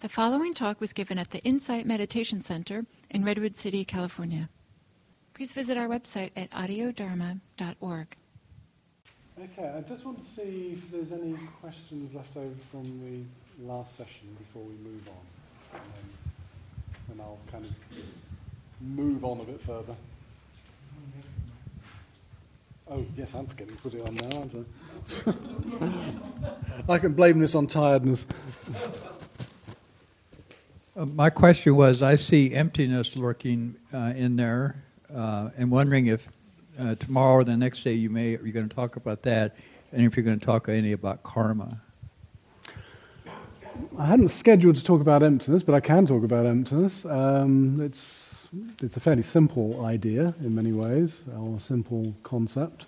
The following talk was given at the Insight Meditation Center in Redwood City, California. Please visit our website at audiodharma.org. Okay, I just want to see if there's any questions left over from the last session before we move on. And then, and I'll kind of move on a bit further. Oh, yes, I'm forgetting to put it on now, aren't I? I can blame this on tiredness. Uh, my question was I see emptiness lurking uh, in there, uh, and wondering if uh, tomorrow or the next day you may, you're going to talk about that, and if you're going to talk any about karma. I hadn't scheduled to talk about emptiness, but I can talk about emptiness. Um, it's it's a fairly simple idea in many ways, or a simple concept.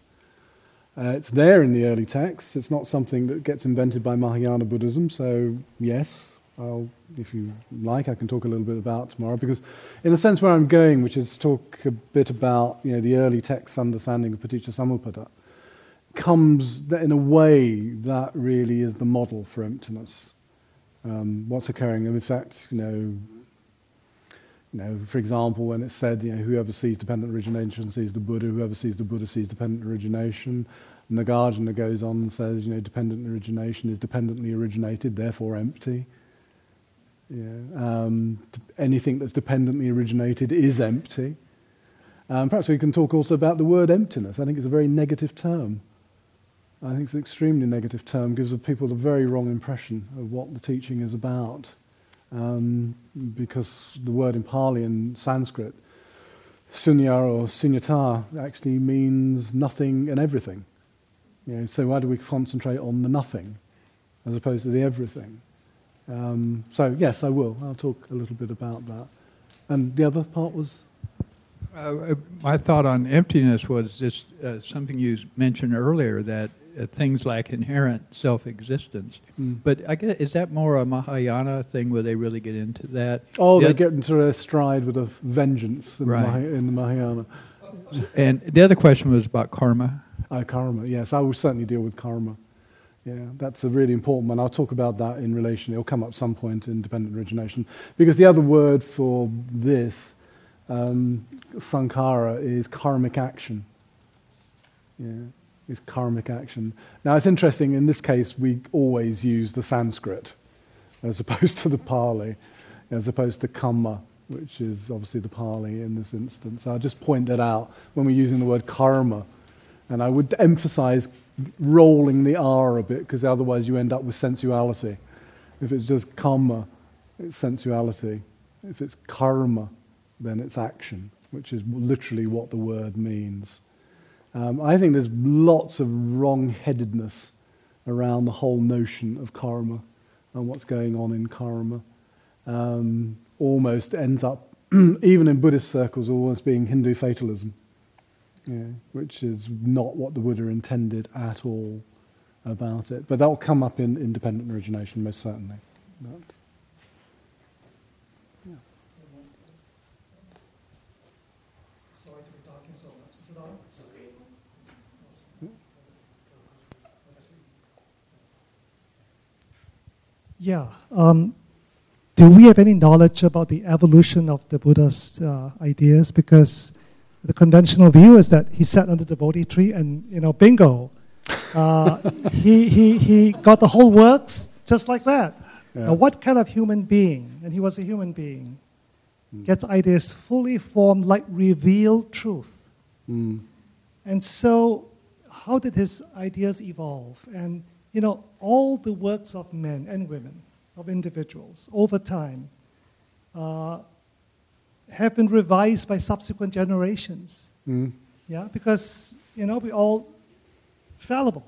Uh, it's there in the early texts. It's not something that gets invented by Mahayana Buddhism. So yes, I'll, if you like, I can talk a little bit about tomorrow. Because, in a sense, where I'm going, which is to talk a bit about you know the early text understanding of Paticca comes in a way that really is the model for emptiness. Um, what's occurring? In fact, you know, you know, for example, when it's said, you know, whoever sees dependent origination sees the Buddha, whoever sees the Buddha sees dependent origination. Nagarjuna goes on and says, you know, dependent origination is dependently originated, therefore empty. Yeah. Um, anything that's dependently originated is empty. Um, perhaps we can talk also about the word emptiness. I think it's a very negative term. I think it's an extremely negative term, gives people a very wrong impression of what the teaching is about um, because the word in Pali and Sanskrit, sunya or sunyata, actually means nothing and everything. You know, so why do we concentrate on the nothing as opposed to the everything? Um, so yes, I will. I'll talk a little bit about that. And the other part was. Uh, my thought on emptiness was just uh, something you mentioned earlier that uh, things like inherent self-existence. Mm. But I guess is that more a Mahayana thing where they really get into that? Oh, the they get into their stride with a vengeance in, right. the, in the Mahayana. And the other question was about karma. Uh, karma, yes, I will certainly deal with karma. Yeah, that's a really important one. I'll talk about that in relation. It'll come up some point in dependent origination because the other word for this, um, sankhara, is karmic action. Yeah is karmic action. Now, it's interesting, in this case, we always use the Sanskrit as opposed to the Pali, as opposed to kamma, which is obviously the Pali in this instance. I'll just point that out when we're using the word karma. And I would emphasize rolling the R a bit, because otherwise you end up with sensuality. If it's just karma, it's sensuality. If it's karma, then it's action, which is literally what the word means. Um, I think there's lots of wrong headedness around the whole notion of karma and what's going on in karma. Um, almost ends up, even in Buddhist circles, almost being Hindu fatalism, yeah, which is not what the Buddha intended at all about it. But that'll come up in independent origination, most certainly. But, Yeah. Um, do we have any knowledge about the evolution of the Buddha's uh, ideas? Because the conventional view is that he sat under the Bodhi tree and, you know, bingo. Uh, he, he, he got the whole works just like that. Yeah. Now, what kind of human being, and he was a human being, mm. gets ideas fully formed like revealed truth? Mm. And so, how did his ideas evolve? And you know, all the works of men and women, of individuals, over time, uh, have been revised by subsequent generations. Mm. Yeah, because, you know, we all fallible.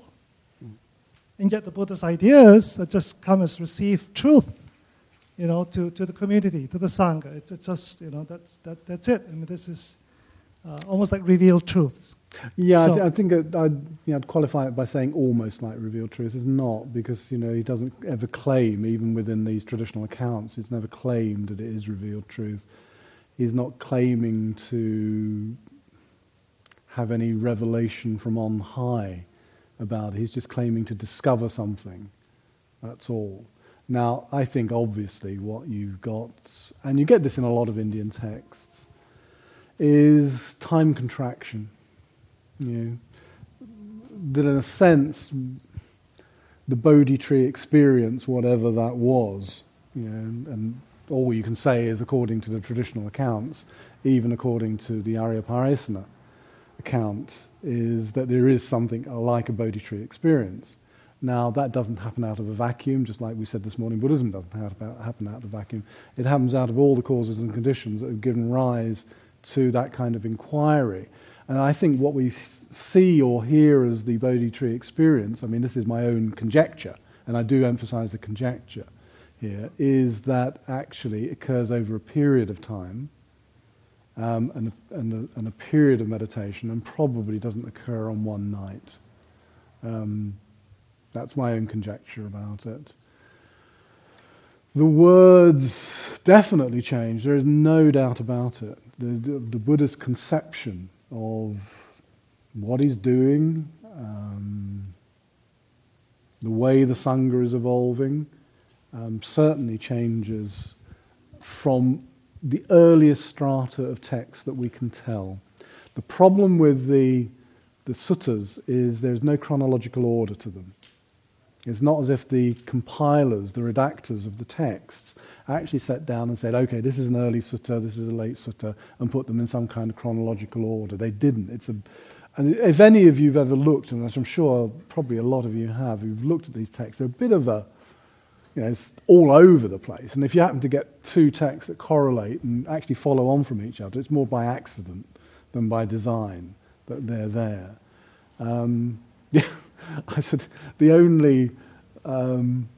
Mm. And yet the Buddha's ideas just come as received truth, you know, to, to the community, to the Sangha. It's, it's just, you know, that's, that, that's it. I mean, this is uh, almost like revealed truths. Yeah, so, I, th- I, think I'd, you know, I'd, qualify it by saying almost like revealed truth. It's not because you know he doesn't ever claim, even within these traditional accounts, he's never claimed that it is revealed truth. He's not claiming to have any revelation from on high about it. He's just claiming to discover something. That's all. Now, I think obviously what you've got, and you get this in a lot of Indian texts, is time contraction. You know, that in a sense, the Bodhi tree experience, whatever that was, you know, and all you can say is according to the traditional accounts, even according to the Ariyapariyesana account, is that there is something like a Bodhi tree experience. Now, that doesn't happen out of a vacuum, just like we said this morning, Buddhism doesn't happen out of a vacuum. It happens out of all the causes and conditions that have given rise to that kind of inquiry. And I think what we see or hear as the Bodhi tree experience, I mean, this is my own conjecture, and I do emphasize the conjecture here, is that actually occurs over a period of time um, and, a, and, a, and, a, period of meditation and probably doesn't occur on one night. Um, that's my own conjecture about it. The words definitely change, there is no doubt about it. The, the, the Buddha's conception of what he's doing, um, the way the Sangha is evolving, um, certainly changes from the earliest strata of text that we can tell. The problem with the, the suttas is there's no chronological order to them. It's not as if the compilers, the redactors of the texts, actually sat down and said, okay, this is an early sutta, this is a late sutta, and put them in some kind of chronological order. They didn't. It's a, and if any of you have ever looked, and I'm sure probably a lot of you have, who've looked at these texts, they're a bit of a, you know, it's all over the place. And if you happen to get two texts that correlate and actually follow on from each other, it's more by accident than by design that they're there. Um. I said the only um,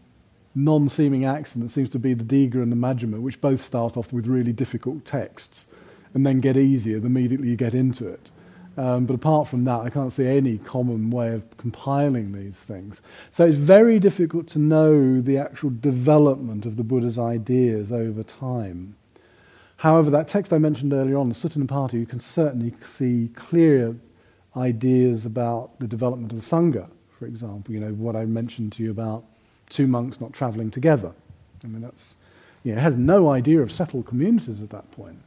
non-seeming accident seems to be the Digha and the Majjhima, which both start off with really difficult texts and then get easier the immediately you get into it. Um, but apart from that, I can't see any common way of compiling these things. So it's very difficult to know the actual development of the Buddha's ideas over time. However, that text I mentioned earlier on, the Sutta you can certainly see clear ideas about the development of the Sangha for example. You know, what I mentioned to you about two monks not traveling together. I mean, that's, you know, it has no idea of settled communities at that point.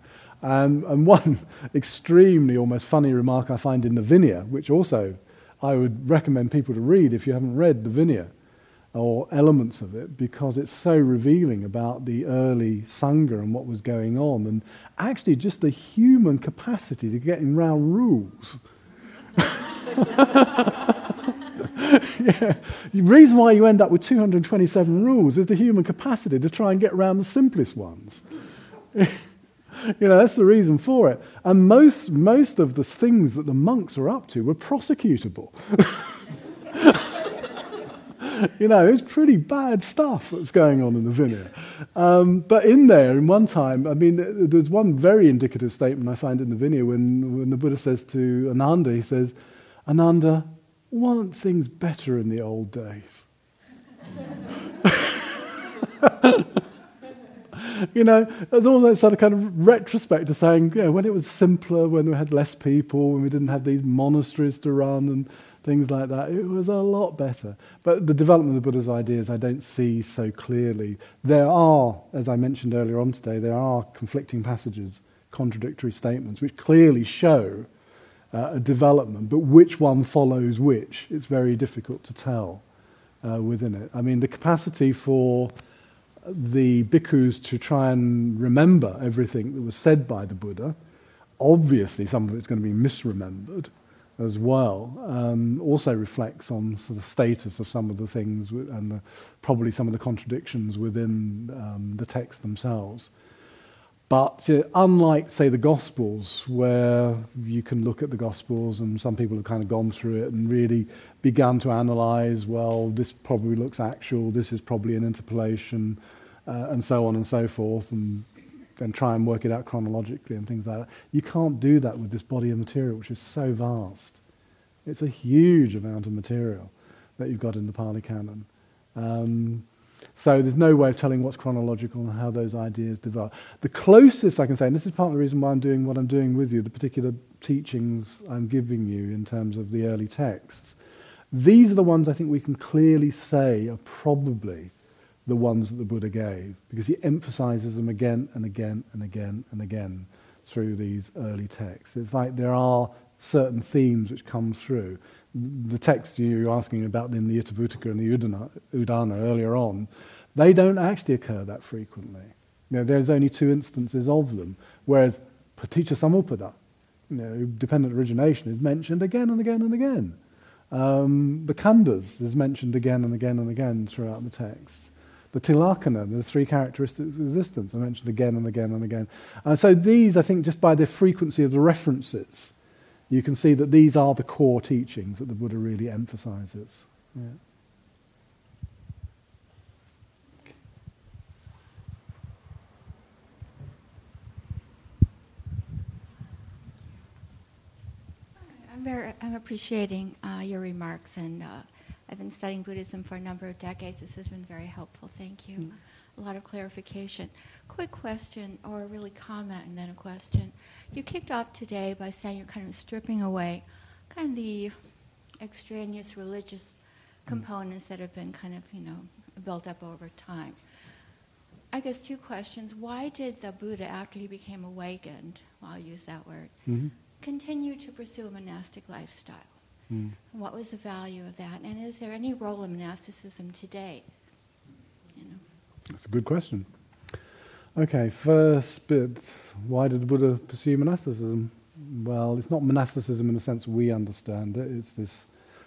Um, and one extremely almost funny remark I find in the Vinaya, which also I would recommend people to read if you haven't read the Vinaya or elements of it, because it's so revealing about the early Sangha and what was going on, and actually just the human capacity to get around rules. yeah. The reason why you end up with 227 rules is the human capacity to try and get around the simplest ones. you know, that's the reason for it. And most, most of the things that the monks were up to were prosecutable. you know, it's pretty bad stuff that's going on in the Vinaya. Um, but in there, in one time, I mean, there's one very indicative statement I find in the Vinaya when, when the Buddha says to Ananda, he says, Ananda, weren't things better in the old days? you know, there's that sort of kind of retrospect to saying, you know, when it was simpler, when we had less people, when we didn't have these monasteries to run and things like that, it was a lot better. But the development of the Buddha's ideas I don't see so clearly. There are, as I mentioned earlier on today, there are conflicting passages, contradictory statements, which clearly show uh, a development, but which one follows which, it's very difficult to tell uh, within it. I mean, the capacity for the bhikkhus to try and remember everything that was said by the Buddha, obviously some of it's going to be misremembered as well, um, also reflects on the status of some of the things and the, probably some of the contradictions within um, the text themselves. But unlike, say, the Gospels, where you can look at the Gospels and some people have kind of gone through it and really begun to analyze, well, this probably looks actual, this is probably an interpolation, uh, and so on and so forth, and then try and work it out chronologically and things like that. You can't do that with this body of material, which is so vast. It's a huge amount of material that you've got in the Pali Canon. Um, so there's no way of telling what's chronological and how those ideas develop. The closest I can say, and this is part of the reason why I'm doing what I'm doing with you, the particular teachings I'm giving you in terms of the early texts, these are the ones I think we can clearly say are probably the ones that the Buddha gave, because he emphasizes them again and again and again and again through these early texts. It's like there are certain themes which come through. The texts you're asking about in the Itivuttaka and the Udana, Udana earlier on, they don't actually occur that frequently. You know, there's only two instances of them, whereas Paticca Samuppada, you know, dependent origination, is mentioned again and again and again. Um, the khandhas is mentioned again and again and again throughout the text. The Tilakkhana, the three characteristics of existence, are mentioned again and again and again. And so these, I think, just by the frequency of the references, you can see that these are the core teachings that the Buddha really emphasizes. Yeah. I'm very, I'm appreciating uh, your remarks, and uh, I've been studying Buddhism for a number of decades. This has been very helpful. Thank you. Mm. A lot of clarification. Quick question, or really comment, and then a question. You kicked off today by saying you're kind of stripping away kind of the extraneous religious mm. components that have been kind of, you know, built up over time. I guess two questions. Why did the Buddha, after he became awakened, well, I'll use that word, mm-hmm continue to pursue a monastic lifestyle? Mm. What was the value of that? And is there any role in monasticism today? That's a good question. Okay, first bit why did Buddha pursue monasticism? Well, it's not monasticism in the sense we understand it, it's this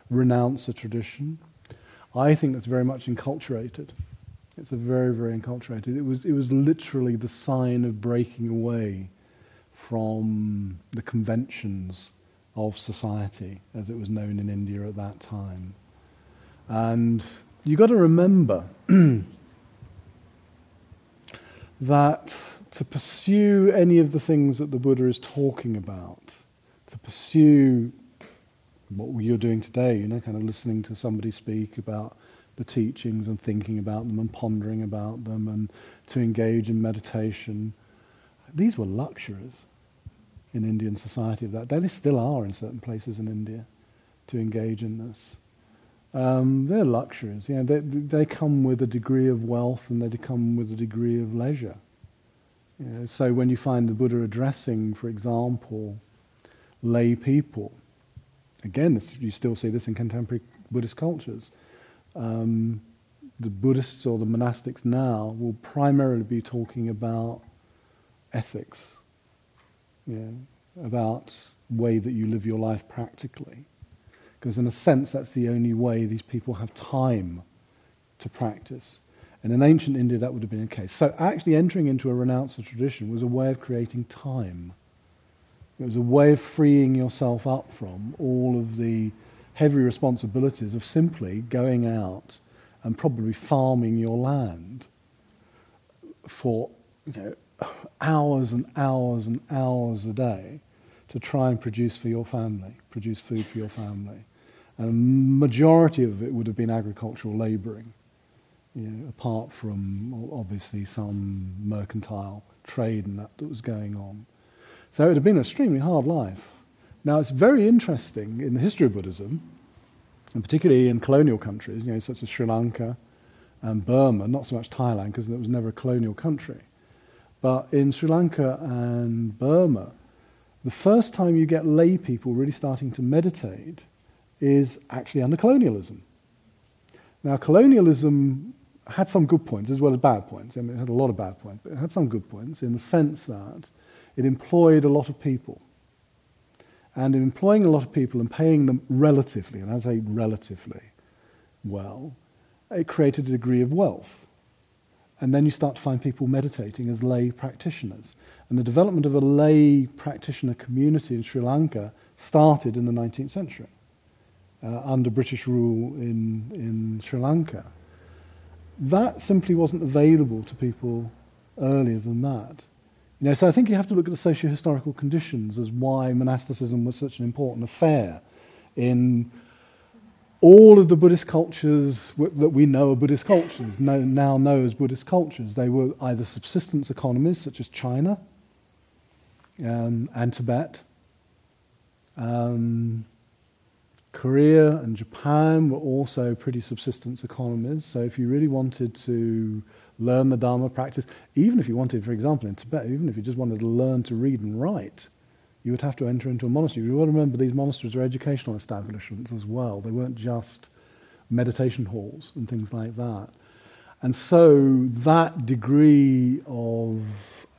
renounce renouncer tradition. I think that's very much enculturated. It's a very, very enculturated. It was, it was literally the sign of breaking away from the conventions of society as it was known in India at that time. And you've got to remember that to pursue any of the things that the Buddha is talking about, to pursue what you're doing today, you know, kind of listening to somebody speak about the teachings and thinking about them and pondering about them and to engage in meditation, these were luxuries in Indian society of that. day. They still are in certain places in India to engage in this. Um, they're luxuries. You know, they, they come with a degree of wealth and they come with a degree of leisure. You know, so when you find the Buddha addressing, for example, lay people, again, this, you still see this in contemporary Buddhist cultures. Um, the Buddhists or the monastics now will primarily be talking about ethics, you know, about way that you live your life practically. Because in a sense, that's the only way these people have time to practice. And in ancient India, that would have been the case. So actually entering into a renouncer tradition was a way of creating time. It was a way of freeing yourself up from all of the heavy responsibilities of simply going out and probably farming your land for you know, hours and hours and hours a day to try and produce for your family, produce food for your family. And a majority of it would have been agricultural labouring, you know, apart from obviously some mercantile trade and that that was going on. So it would have been an extremely hard life. Now it's very interesting in the history of Buddhism, and particularly in colonial countries, you know, such as Sri Lanka and Burma, not so much Thailand because it was never a colonial country. But in Sri Lanka and Burma, the first time you get lay people really starting to meditate is actually under colonialism. Now, colonialism had some good points as well as bad points. I mean, it had a lot of bad points, but it had some good points in the sense that it employed a lot of people. And in employing a lot of people and paying them relatively, and I say relatively well, it created a degree of wealth. And then you start to find people meditating as lay practitioners. And the development of a lay practitioner community in Sri Lanka started in the 19th century under British rule in, in Sri Lanka. That simply wasn't available to people earlier than that. You know, so I think you have to look at the socio-historical conditions as why monasticism was such an important affair in all of the Buddhist cultures that we know are Buddhist cultures, now know as Buddhist cultures, they were either subsistence economies, such as China um, and Tibet, um, Korea and Japan were also pretty subsistence economies. So if you really wanted to learn the Dharma practice, even if you wanted, for example, in Tibet, even if you just wanted to learn to read and write, you would have to enter into a monastery. You've got to remember these monasteries are educational establishments as well. They weren't just meditation halls and things like that. And so that degree of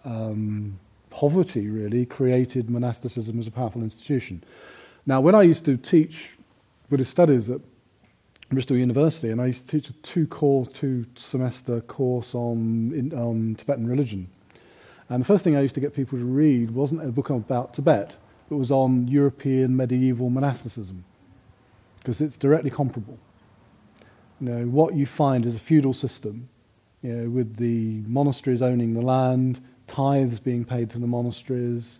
um, poverty really created monasticism as a powerful institution. Now, when I used to teach Buddhist studies at Bristol University, and I used to teach a two course, two semester course on, in, on Tibetan religion. And the first thing I used to get people to read wasn't a book about Tibet, it was on European medieval monasticism, because it's directly comparable. You know, what you find is a feudal system, you know, with the monasteries owning the land, tithes being paid to the monasteries,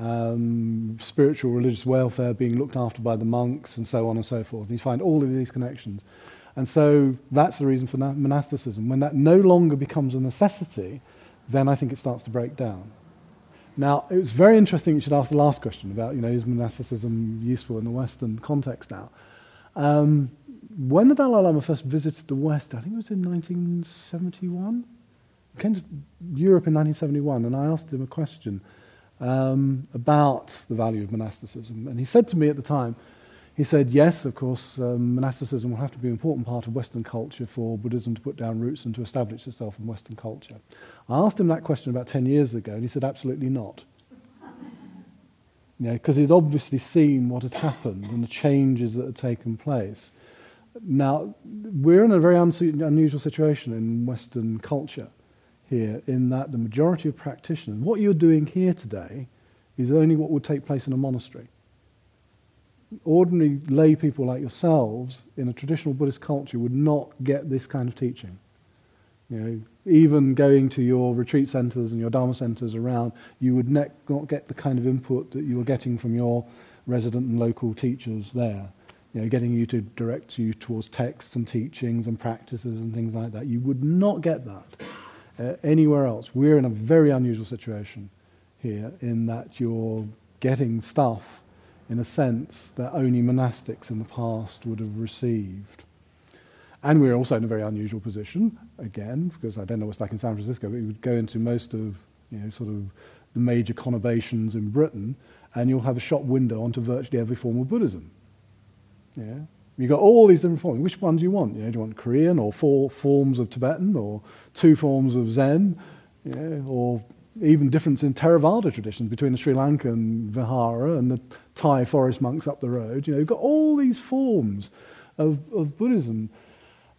um, spiritual religious welfare being looked after by the monks, and so on and so forth. And you find all of these connections. And so that's the reason for monasticism. When that no longer becomes a necessity, then I think it starts to break down. Now, it was very interesting you should ask the last question about, you know, is monasticism useful in the Western context now? Um, when the Dalai Lama first visited the West, I think it was in 1971, he came to Europe in 1971, and I asked him a question um, about the value of monasticism. And he said to me at the time, he said, yes, of course, um, monasticism will have to be an important part of Western culture for Buddhism to put down roots and to establish itself in Western culture. I asked him that question about 10 years ago, and he said, absolutely not. Because he'd obviously seen what had happened and the changes that had taken place. Now, we're in a very unusual situation in Western culture here in that the majority of practitioners, what you're doing here today is only what would take place in a monastery. Ordinary lay people like yourselves in a traditional Buddhist culture would not get this kind of teaching. You know, even going to your retreat centers and your Dharma centers around, you would ne- not get the kind of input that you were getting from your resident and local teachers there. You know, getting you to direct you towards texts and teachings and practices and things like that. You would not get that uh, anywhere else. We're in a very unusual situation here in that you're getting stuff in a sense that only monastics in the past would have received. And we're also in a very unusual position, again, because I don't know what's like in San Francisco, but you would go into most of, you know, sort of the major conurbations in Britain, and you'll have a shop window onto virtually every form of Buddhism. Yeah? You've got all these different forms. Which one do you want? You know, do you want Korean or four forms of Tibetan or two forms of Zen? You know, or even difference in Theravada traditions between the Sri Lankan Vihara and the Thai forest monks up the road. You know, you've got all these forms of, of Buddhism.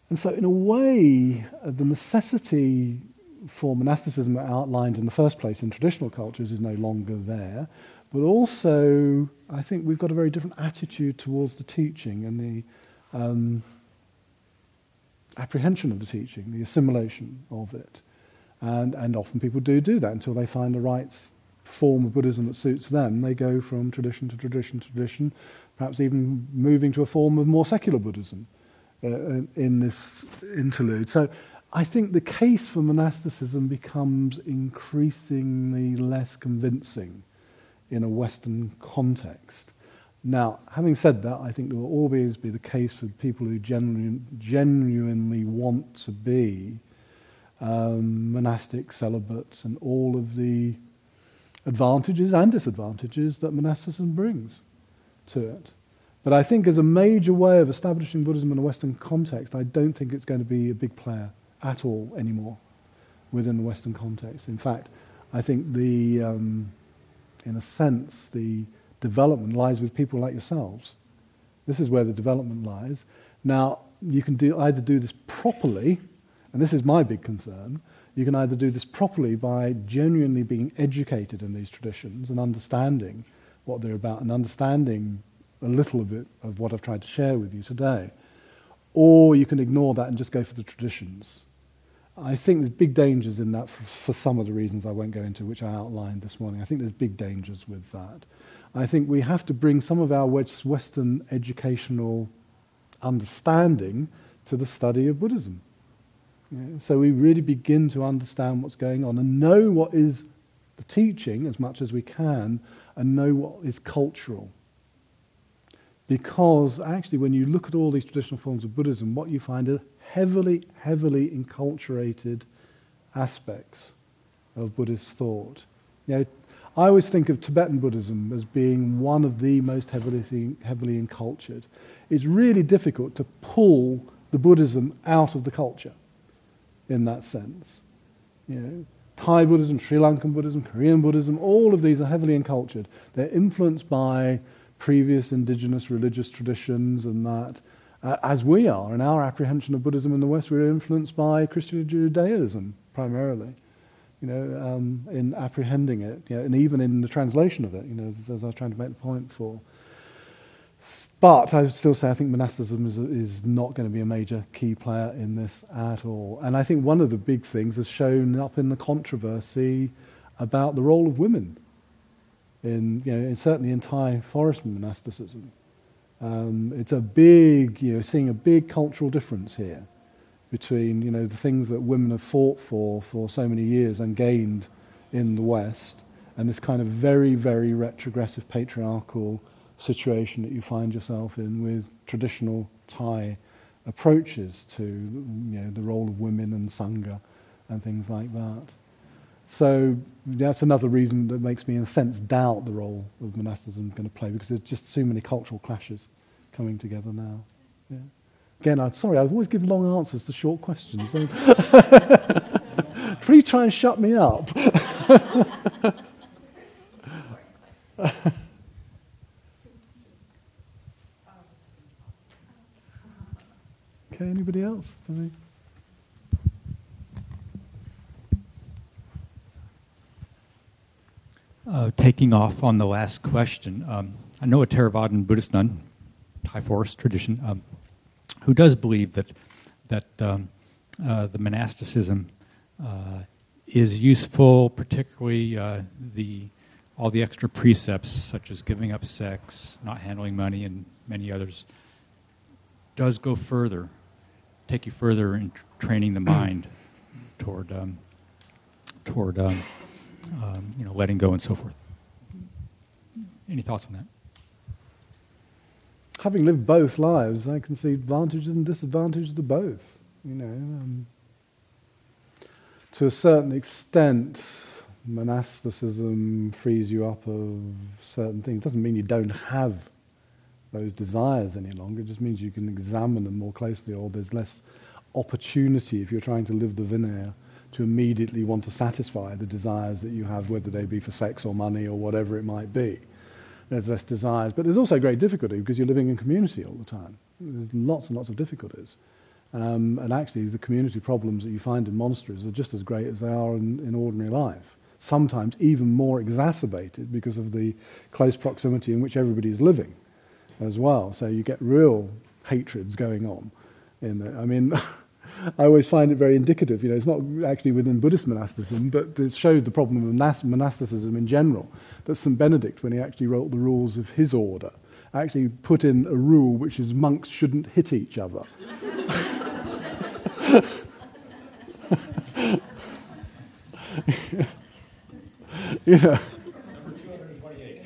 And so, in a way, uh, the necessity for monasticism outlined in the first place in traditional cultures is no longer there. But also, I think we've got a very different attitude towards the teaching and the um, apprehension of the teaching, the assimilation of it. And, and often people do do that until they find the right form of Buddhism that suits them. They go from tradition to tradition to tradition, perhaps even moving to a form of more secular Buddhism uh, in this interlude. So I think the case for monasticism becomes increasingly less convincing in a Western context. Now, having said that, I think there will always be the case for people who genuine, genuinely want to be um, monastic celibates and all of the advantages and disadvantages that monasticism brings to it. But I think as a major way of establishing Buddhism in a Western context, I don't think it's going to be a big player at all anymore within the Western context. In fact, I think the um, in a sense, the development lies with people like yourselves. This is where the development lies. Now, you can do, either do this properly, and this is my big concern. You can either do this properly by genuinely being educated in these traditions and understanding what they're about and understanding a little bit of what I've tried to share with you today. Or you can ignore that and just go for the traditions I think there's big dangers in that for, for, some of the reasons I won't go into, which I outlined this morning. I think there's big dangers with that. I think we have to bring some of our Western educational understanding to the study of Buddhism. so we really begin to understand what's going on and know what is the teaching as much as we can and know what is cultural. because actually, when you look at all these traditional forms of Buddhism, what you find heavily, heavily enculturated aspects of Buddhist thought. You know, I always think of Tibetan Buddhism as being one of the most heavily, heavily encultured. It's really difficult to pull the Buddhism out of the culture in that sense. You know, Thai Buddhism, Sri Lankan Buddhism, Korean Buddhism, all of these are heavily encultured. They're influenced by previous indigenous religious traditions and that. Uh, as we are, in our apprehension of Buddhism in the West, we're influenced by Christian Judaism primarily, you know, um, in apprehending it, you know, and even in the translation of it, you know, as, as I was trying to make the point for. But I would still say I think monasticism is, is not going to be a major key player in this at all. And I think one of the big things has shown up in the controversy about the role of women in, you know, in certainly in Thai forest monasticism. Um, it's a big, you know, seeing a big cultural difference here between, you know, the things that women have fought for for so many years and gained in the West, and this kind of very, very retrogressive patriarchal situation that you find yourself in with traditional Thai approaches to you know, the role of women and Sangha and things like that. So that's another reason that makes me, in a sense, doubt the role of monasticism going to play because there's just so many cultural clashes coming together now. Yeah. Again, I'm sorry, I always give long answers to short questions. Please try and shut me up. Okay, anybody else? Uh, taking off on the last question, um, I know a Theravadan Buddhist nun, Thai forest tradition, um, who does believe that that um, uh, the monasticism uh, is useful, particularly uh, the all the extra precepts such as giving up sex, not handling money, and many others, does go further take you further in training the mind toward um, toward um, you know letting go and so forth. Any thoughts on that? Having lived both lives, I can see advantages and disadvantages to both. You know, um, to a certain extent, monasticism frees you up of certain things. It doesn't mean you don't have those desires any longer. It just means you can examine them more closely, or there's less opportunity if you're trying to live the Vinaya to immediately want to satisfy the desires that you have, whether they be for sex or money or whatever it might be. There's less desires, but there's also great difficulty because you're living in community all the time. There's lots and lots of difficulties. Um, and actually, the community problems that you find in monasteries are just as great as they are in, in ordinary life. Sometimes even more exacerbated because of the close proximity in which everybody is living as well. So you get real hatreds going on. In the, I mean, I always find it very indicative. You know, it's not actually within Buddhist monasticism, but it shows the problem of monasticism in general. That St. Benedict, when he actually wrote the rules of his order, actually put in a rule which is monks shouldn't hit each other. you know.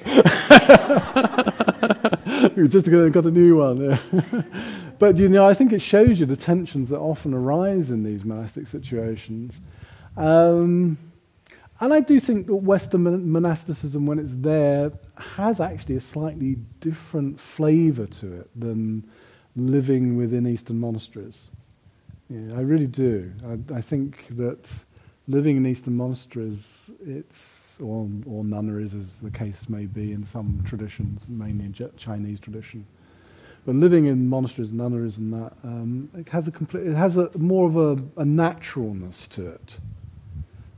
just got a new one. Yeah. but you know, I think it shows you the tensions that often arise in these monastic situations. Um, and I do think that Western monasticism, when it's there, has actually a slightly different flavour to it than living within Eastern monasteries. Yeah, I really do. I, I think that living in Eastern monasteries, it's or, or nunneries, as the case may be in some traditions, mainly in Chinese tradition. But living in monasteries, and nunneries, and that, um, it has a complete, it has a more of a, a naturalness to it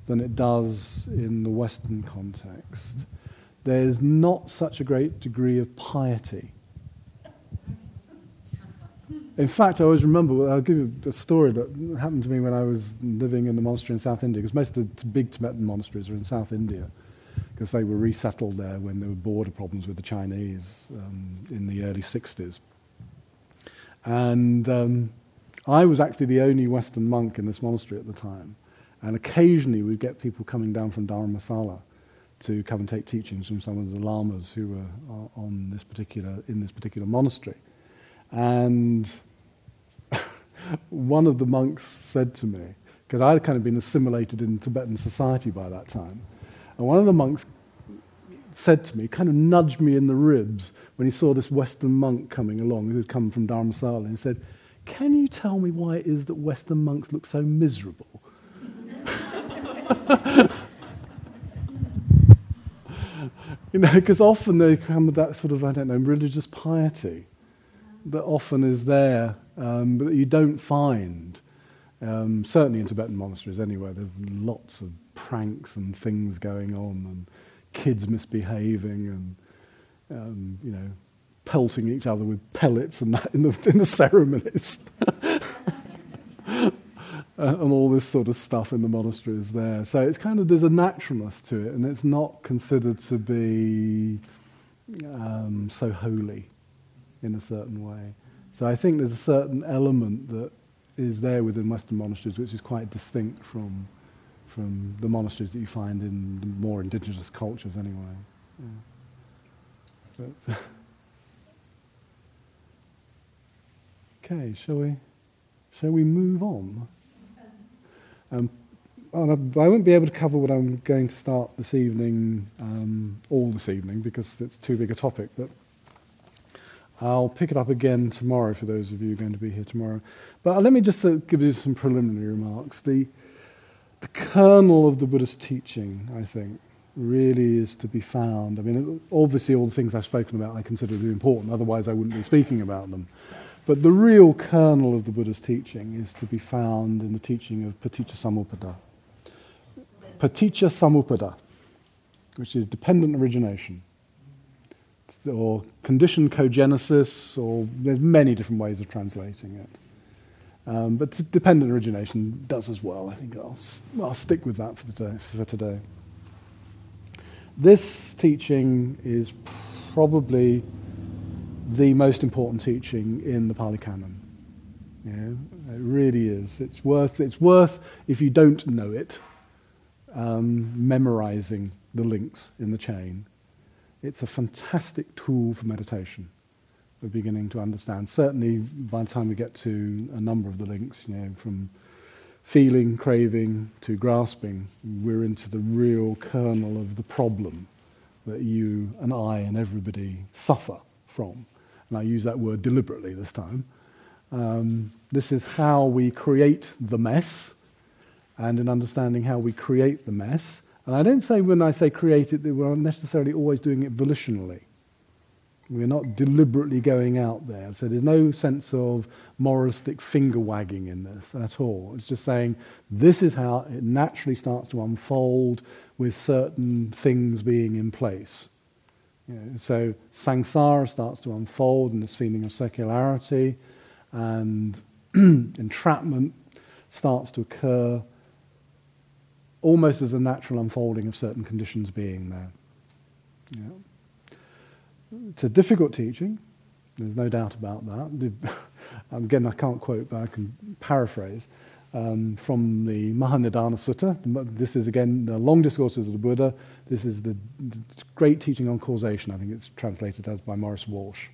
than it does in the Western context. There's not such a great degree of piety in fact, I always remember, I'll give you a story that happened to me when I was living in the monastery in South India, because most of the big Tibetan monasteries are in South India, because they were resettled there when there were border problems with the Chinese um, in the early 60s. And um, I was actually the only Western monk in this monastery at the time. And occasionally we'd get people coming down from Dharamsala to come and take teachings from some of the lamas who were on this particular in this particular monastery. And one of the monks said to me, because I had kind of been assimilated in Tibetan society by that time, and one of the monks said to me, kind of nudged me in the ribs when he saw this Western monk coming along who had come from Dharamsala, and he said, Can you tell me why it is that Western monks look so miserable? you know, because often they come with that sort of, I don't know, religious piety that often is there, um, but you don't find. Um, certainly in Tibetan monasteries, anyway, there's lots of pranks and things going on, and kids misbehaving, and um, you know, pelting each other with pellets and that in the, in the ceremonies. uh, and all this sort of stuff in the monasteries there. So it's kind of, there's a naturalness to it, and it's not considered to be um, so holy in a certain way. So I think there's a certain element that is there within Western monasteries which is quite distinct from, from the monasteries that you find in the more indigenous cultures anyway. Yeah. But, okay, shall we, shall we move on? Um, I won't be able to cover what I'm going to start this evening, um, all this evening, because it's too big a topic, but I'll pick it up again tomorrow for those of you going to be here tomorrow. But let me just uh, give you some preliminary remarks. The, the kernel of the Buddhist teaching, I think, really is to be found. I mean, obviously, all the things I've spoken about I consider to be important, otherwise, I wouldn't be speaking about them. But the real kernel of the Buddha's teaching is to be found in the teaching of Paticca Samuppada. Paticca Samuppada, which is dependent origination or conditioned cogenesis, or there's many different ways of translating it. Um, but dependent origination does as well. I think I'll, I'll stick with that for, day, for today. This teaching is probably the most important teaching in the Pali Canon. It really is. It's worth, it's worth, if you don't know it, um, memorizing the links in the chain it's a fantastic tool for meditation. We're beginning to understand. Certainly, by the time we get to a number of the links, you know, from feeling, craving to grasping, we're into the real kernel of the problem that you and I and everybody suffer from. And I use that word deliberately this time. Um, this is how we create the mess, and in understanding how we create the mess, and I don't say when I say create it that we're necessarily always doing it volitionally. We're not deliberately going out there. So there's no sense of moralistic finger wagging in this at all. It's just saying this is how it naturally starts to unfold with certain things being in place. You know, so samsara starts to unfold in this feeling of secularity, and entrapment starts to occur almost as a natural unfolding of certain conditions being there. It's a difficult teaching, there's no doubt about that. Again, I can't quote, but I can paraphrase. Um, from the Mahanidana Sutta. This is again the long discourses of the Buddha. This is the, great teaching on causation. I think it's translated as by Maurice Walshe.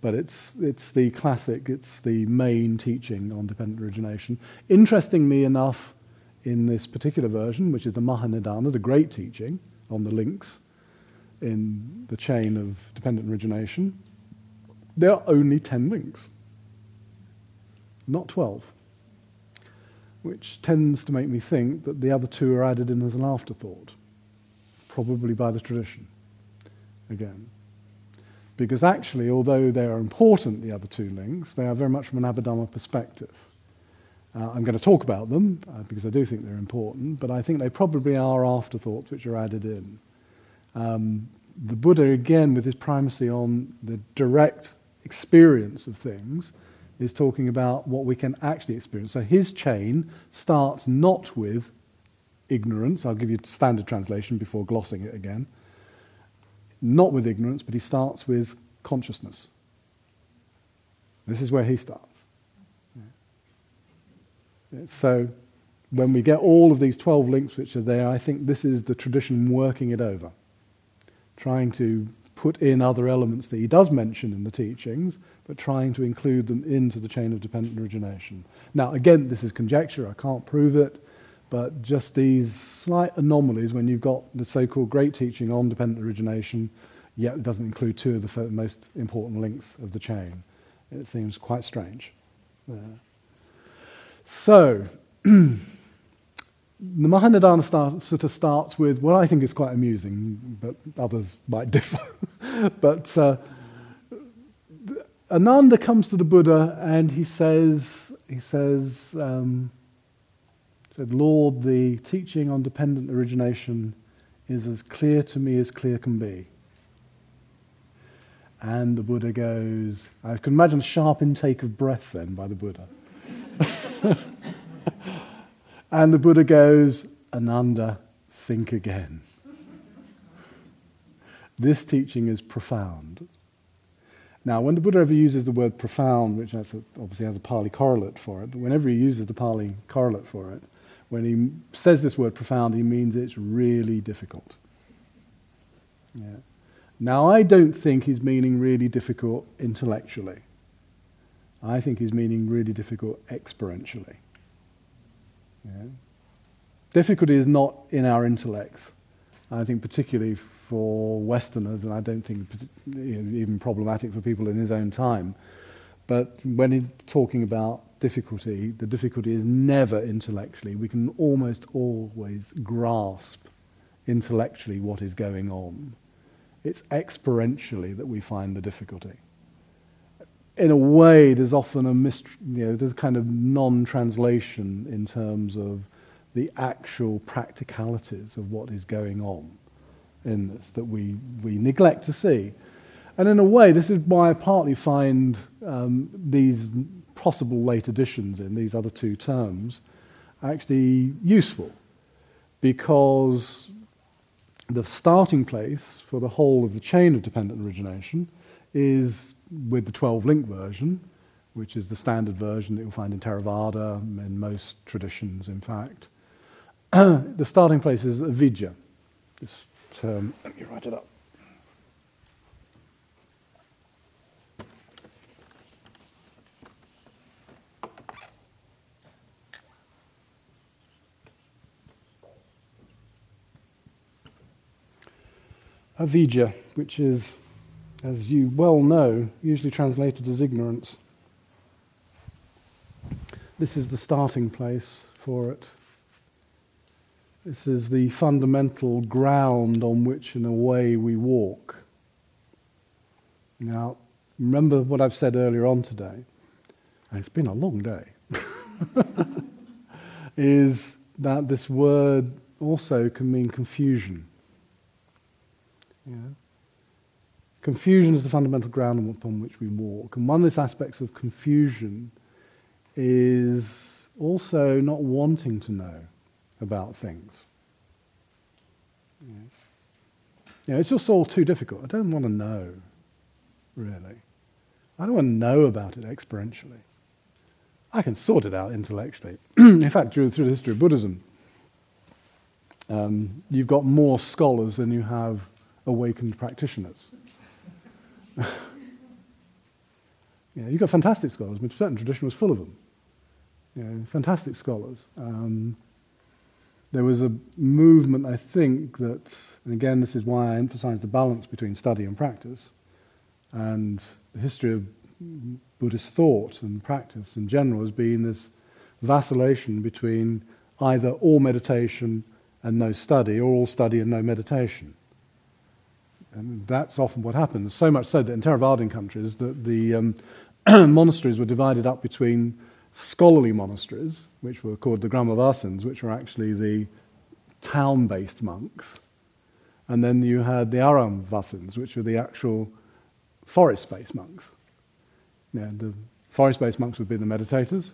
But it's, it's the classic, it's the main teaching on dependent origination. Interestingly enough, in this particular version, which is the Mahanidana, the great teaching on the links in the chain of dependent origination, there are only 10 links, not 12, which tends to make me think that the other two are added in as an afterthought, probably by the tradition, again. Because actually, although they are important, the other two links, they are very much from an Abhidhamma perspective. Uh, I'm going to talk about them uh, because I do think they're important, but I think they probably are afterthoughts which are added in. Um, the Buddha, again, with his primacy on the direct experience of things, is talking about what we can actually experience. So his chain starts not with ignorance. I'll give you standard translation before glossing it again. Not with ignorance, but he starts with consciousness. This is where he starts. So when we get all of these 12 links which are there, I think this is the tradition working it over, trying to put in other elements that he does mention in the teachings, but trying to include them into the chain of dependent origination. Now, again, this is conjecture, I can't prove it, but just these slight anomalies when you've got the so called great teaching on dependent origination, yet it doesn't include two of the most important links of the chain. It seems quite strange. Yeah. So, the Mahanidana start, sort of starts with what I think is quite amusing, but others might differ. but uh, Ananda comes to the Buddha and he says, he says, um, said, Lord, the teaching on dependent origination is as clear to me as clear can be. And the Buddha goes, I can imagine a sharp intake of breath then by the Buddha. and the Buddha goes, Ananda, think again. This teaching is profound. Now, when the Buddha ever uses the word profound, which obviously has a Pali correlate for it, but whenever he uses the Pali correlate for it, when he says this word profound, he means it's really difficult. Yeah. Now, I don't think he's meaning really difficult intellectually. I think he's meaning really difficult experientially. Yeah. Difficulty is not in our intellects. I think particularly for Westerners, and I don't think even problematic for people in his own time. But when he's talking about difficulty, the difficulty is never intellectually. We can almost always grasp intellectually what is going on. It's experientially that we find the difficulty. In a way, there's often a you know, there's kind of non-translation in terms of the actual practicalities of what is going on in this that we, we neglect to see. And in a way, this is why I partly find um, these possible late additions in these other two terms actually useful because the starting place for the whole of the chain of dependent origination is with the 12 link version, which is the standard version that you'll find in Theravada, in most traditions, in fact. the starting place is avidya. This term, let me write it up. avidya, which is, as you well know, usually translated as ignorance. This is the starting place for it. This is the fundamental ground on which, in a way, we walk. Now, remember what I've said earlier on today, and it's been a long day, is that this word also can mean confusion. Yeah. Confusion is the fundamental ground upon which we walk. And one of the aspects of confusion is also not wanting to know about things. Yeah. You know, it's just all too difficult. I don't want to know, really. I don't want to know about it experientially. I can sort it out intellectually. In fact, through, through the history of Buddhism, um, you've got more scholars than you have awakened practitioners. yeah, you've got fantastic scholars. I mean, certain tradition was full of them. You fantastic scholars. Um, there was a movement, I think, that, and again, this is why I emphasize the balance between study and practice, and the history of Buddhist thought and practice in general has been this vacillation between either all meditation and no study, or all study and no meditation. And that's often what happens. So much so that in Theravadan countries, that the um, monasteries were divided up between scholarly monasteries, which were called the Gramavasins, which were actually the town based monks. And then you had the Aramvasins, which were the actual forest based monks. Yeah, the forest based monks would be the meditators,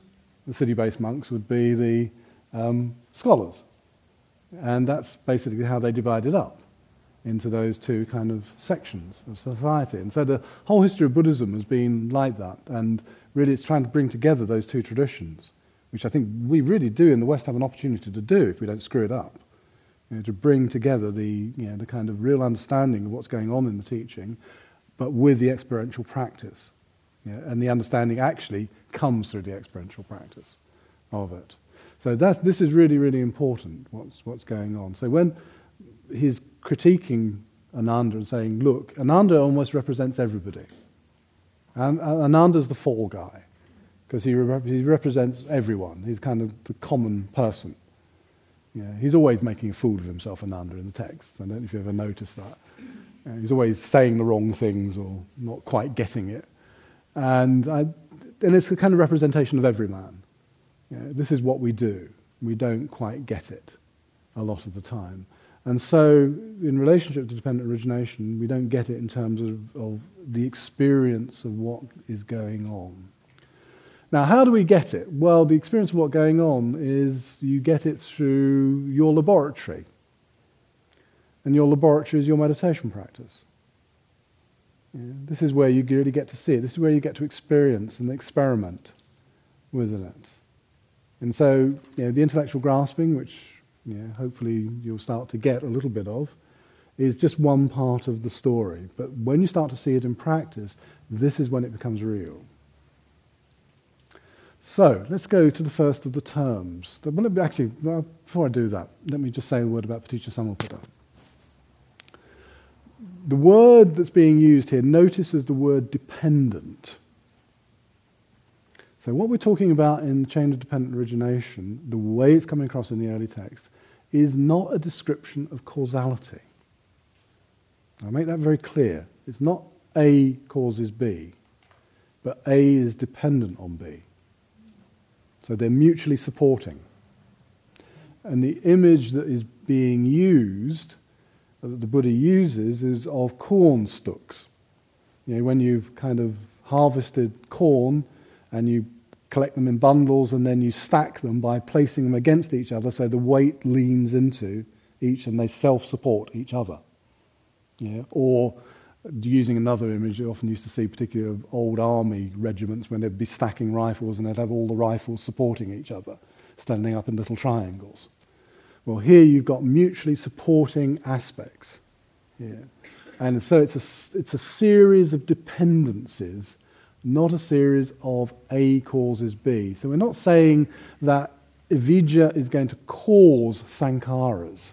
the city based monks would be the um, scholars. And that's basically how they divided up into those two kind of sections of society. And so the whole history of Buddhism has been like that, and really it's trying to bring together those two traditions, which I think we really do in the West have an opportunity to do if we don't screw it up. You know, to bring together the, you know, the kind of real understanding of what's going on in the teaching, but with the experiential practice. You know, and the understanding actually comes through the experiential practice of it. So that, this is really, really important, what's, what's going on. So when he's critiquing Ananda and saying, look, Ananda almost represents everybody. And Ananda's the fall guy, because he, he represents everyone. He's kind of the common person. He's always making a fool of himself, Ananda, in the text. I don't know if you ever noticed that. He's always saying the wrong things or not quite getting it. And, I, and it's a kind of representation of every man. This is what we do. We don't quite get it a lot of the time. And so, in relationship to dependent origination, we don't get it in terms of, of the experience of what is going on. Now, how do we get it? Well, the experience of what's going on is you get it through your laboratory. And your laboratory is your meditation practice. Yeah, this is where you really get to see it. This is where you get to experience and experiment with it. And so, you know, the intellectual grasping, which know, hopefully you'll start to get a little bit of, is just one part of the story. But when you start to see it in practice, this is when it becomes real. So let's go to the first of the terms. Actually, before I do that, let me just say a word about Paticca Samuppada. The word that's being used here, notice is the word dependent. So, what we're talking about in the chain of dependent origination, the way it's coming across in the early text, is not a description of causality. I make that very clear. It's not A causes B, but A is dependent on B. So they're mutually supporting. And the image that is being used, uh, that the Buddha uses, is of corn stalks. You know, when you've kind of harvested corn and you collect them in bundles and then you stack them by placing them against each other so the weight leans into each and they self support each other. Yeah? Or using another image, you often used to see particularly of old army regiments when they'd be stacking rifles and they'd have all the rifles supporting each other, standing up in little triangles. Well, here you've got mutually supporting aspects. Yeah. And so it's a, it's a series of dependencies not a series of A causes B. So we're not saying that avidya is going to cause sankharas.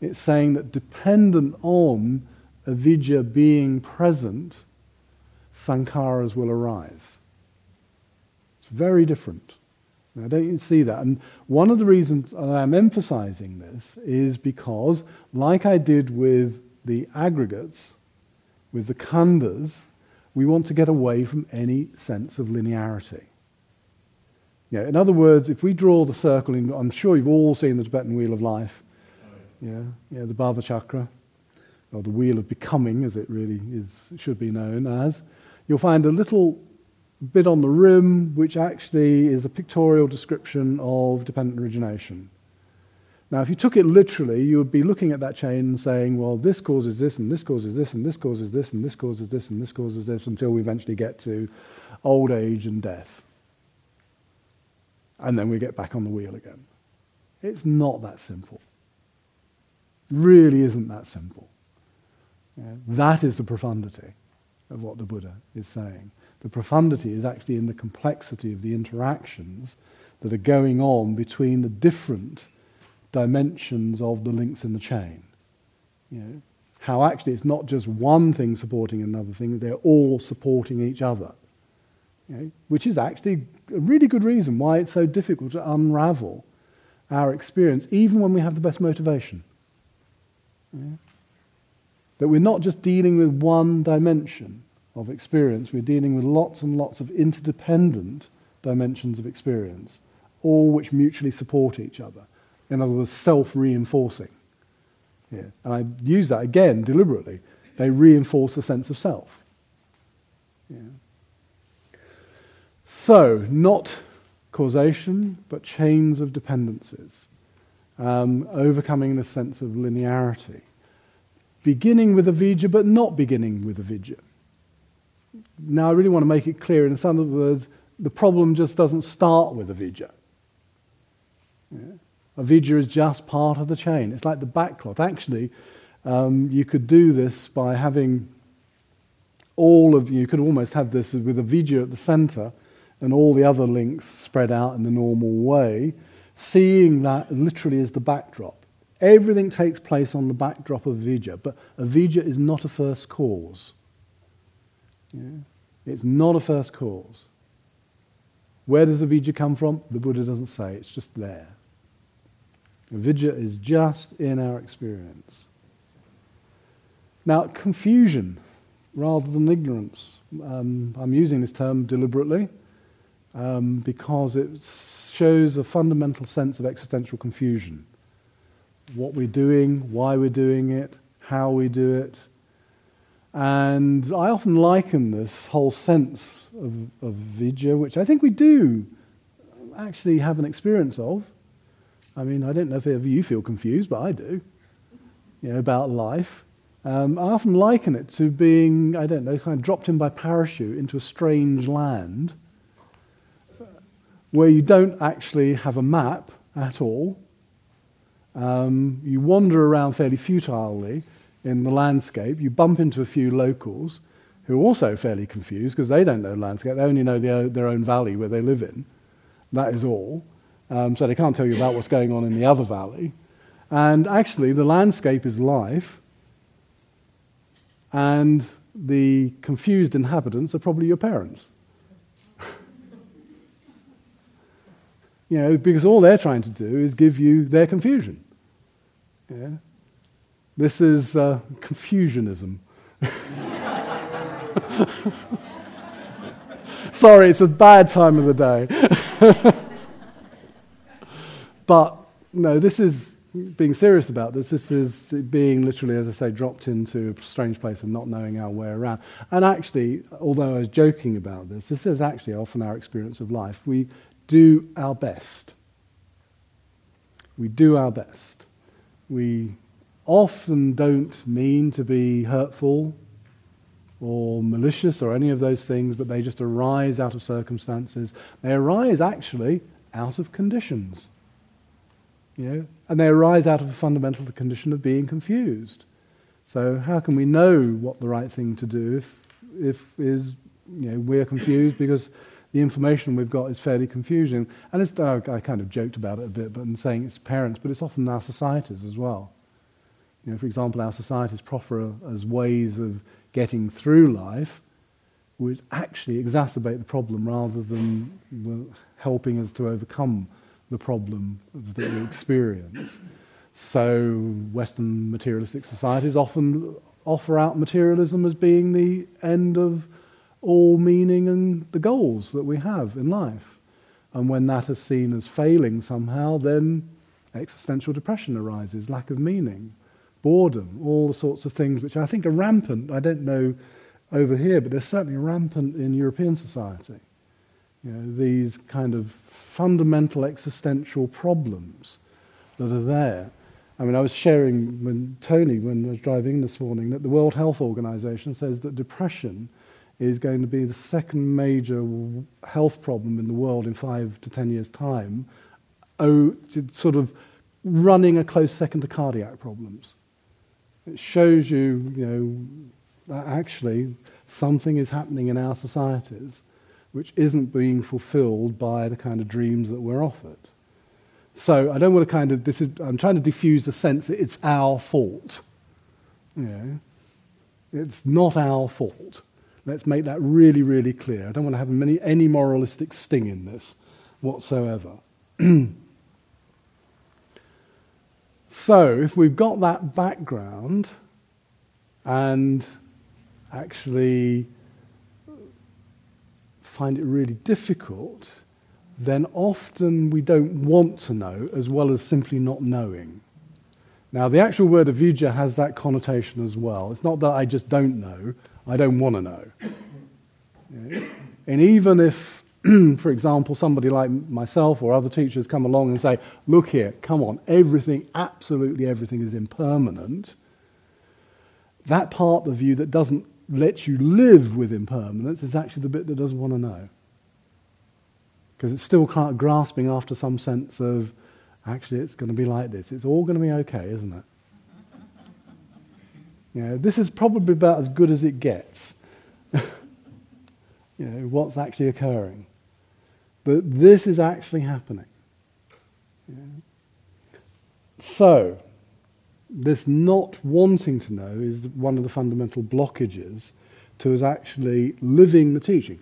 It's saying that dependent on avidya being present, sankharas will arise. It's very different. Now, don't you see that? And one of the reasons I'm emphasizing this is because, like I did with the aggregates, with the khandhas, we want to get away from any sense of linearity. Yeah, in other words, if we draw the circle, in, I'm sure you've all seen the Tibetan Wheel of Life. Yeah, yeah, the Bhava Chakra, or the Wheel of Becoming, as it really is, should be known as. You'll find a little bit on the rim, which actually is a pictorial description of dependent origination. Now, if you took it literally, you would be looking at that chain and saying, well, this causes this, and this causes this, and this causes this, and this causes this, and this causes this, until we eventually get to old age and death. And then we get back on the wheel again. It's not that simple. Really isn't that simple. Yeah, that is the profundity of what the Buddha is saying. The profundity is actually in the complexity of the interactions that are going on between the different dimensions of the links in the chain. You know, how actually it's not just one thing supporting another thing, they're all supporting each other. You know, which is actually a really good reason why it's so difficult to unravel our experience, even when we have the best motivation. That we're not just dealing with one dimension of experience, we're dealing with lots and lots of interdependent dimensions of experience, all which mutually support each other. In other words, self reinforcing. Yeah. And I use that again deliberately. They reinforce a sense of self. Yeah. So, not causation, but chains of dependencies. Um, overcoming the sense of linearity. Beginning with avidya, but not beginning with avidya. Now, I really want to make it clear, in some other words, the problem just doesn't start with avijja. Yeah. Avijja is just part of the chain. It's like the backcloth. Actually, um, you could do this by having all of you could almost have this with avijja at the center and all the other links spread out in the normal way, seeing that literally as the backdrop. Everything takes place on the backdrop of avijja, but avijja is not a first cause. Yeah? It's not a first cause. Where does avijja come from? The Buddha doesn't say, it's just there. Avijja is just in our experience. Now, confusion rather than ignorance. Um, I'm using this term deliberately um, because it shows a fundamental sense of existential confusion. What we're doing, why we're doing it, how we do it. And I often liken this whole sense of, of vijja, which I think we do actually have an experience of, I mean, I don't know if ever you feel confused, but I do, you know, about life. Um, I often liken it to being, I don't know, kind of dropped in by parachute into a strange land where you don't actually have a map at all. Um, you wander around fairly futilely in the landscape. You bump into a few locals who are also fairly confused because they don't know the landscape. They only know their, their own valley where they live in. That is all. Um, so they can't tell you about what's going on in the other valley. And actually, the landscape is life, and the confused inhabitants are probably your parents. you know, because all they're trying to do is give you their confusion. Yeah? This is uh, Confucianism. Sorry, it's a bad time of the day. But no, this is being serious about this. This is being literally, as I say, dropped into a strange place and not knowing our way around. And actually, although I was joking about this, this is actually often our experience of life. We do our best. We do our best. We often don't mean to be hurtful or malicious or any of those things, but they just arise out of circumstances. They arise actually out of conditions. You know, and they arise out of a fundamental condition of being confused. So how can we know what the right thing to do if, if is, you know, we're confused because the information we've got is fairly confusing? And it's, uh, I kind of joked about it a bit, but in saying it's parents, but it's often our societies as well. You know, for example, our societies proffer as ways of getting through life which actually exacerbate the problem rather than helping us to overcome the problem that we experience. So, Western materialistic societies often offer out materialism as being the end of all meaning and the goals that we have in life. And when that is seen as failing somehow, then existential depression arises, lack of meaning, boredom, all the sorts of things which I think are rampant. I don't know over here, but they're certainly rampant in European society. You know, these kind of fundamental existential problems that are there. I mean, I was sharing with Tony when I was driving this morning that the World Health Organization says that depression is going to be the second major health problem in the world in five to ten years' time, oh, sort of running a close second to cardiac problems. It shows you, you know, that actually something is happening in our societies which isn't being fulfilled by the kind of dreams that we're offered. So I don't want to kind of, this is, I'm trying to diffuse the sense that it's our fault. You know, it's not our fault. Let's make that really, really clear. I don't want to have any, any moralistic sting in this whatsoever. so, if we've got that background and actually find it really difficult, then often we don't want to know as well as simply not knowing. Now, the actual word avijja has that connotation as well. It's not that I just don't know, I don't want to know. And even if, for example, somebody like myself or other teachers come along and say, look here, come on, everything, absolutely everything is impermanent, that part of you that doesn't lets you live with impermanence is actually the bit that doesn't want to know. because it's still kind of grasping after some sense of actually it's going to be like this. It's all going to be okay, isn't it? you know, this is probably about as good as it gets. you know, what's actually occurring. But this is actually happening. So, this not wanting to know is one of the fundamental blockages to us actually living the teaching.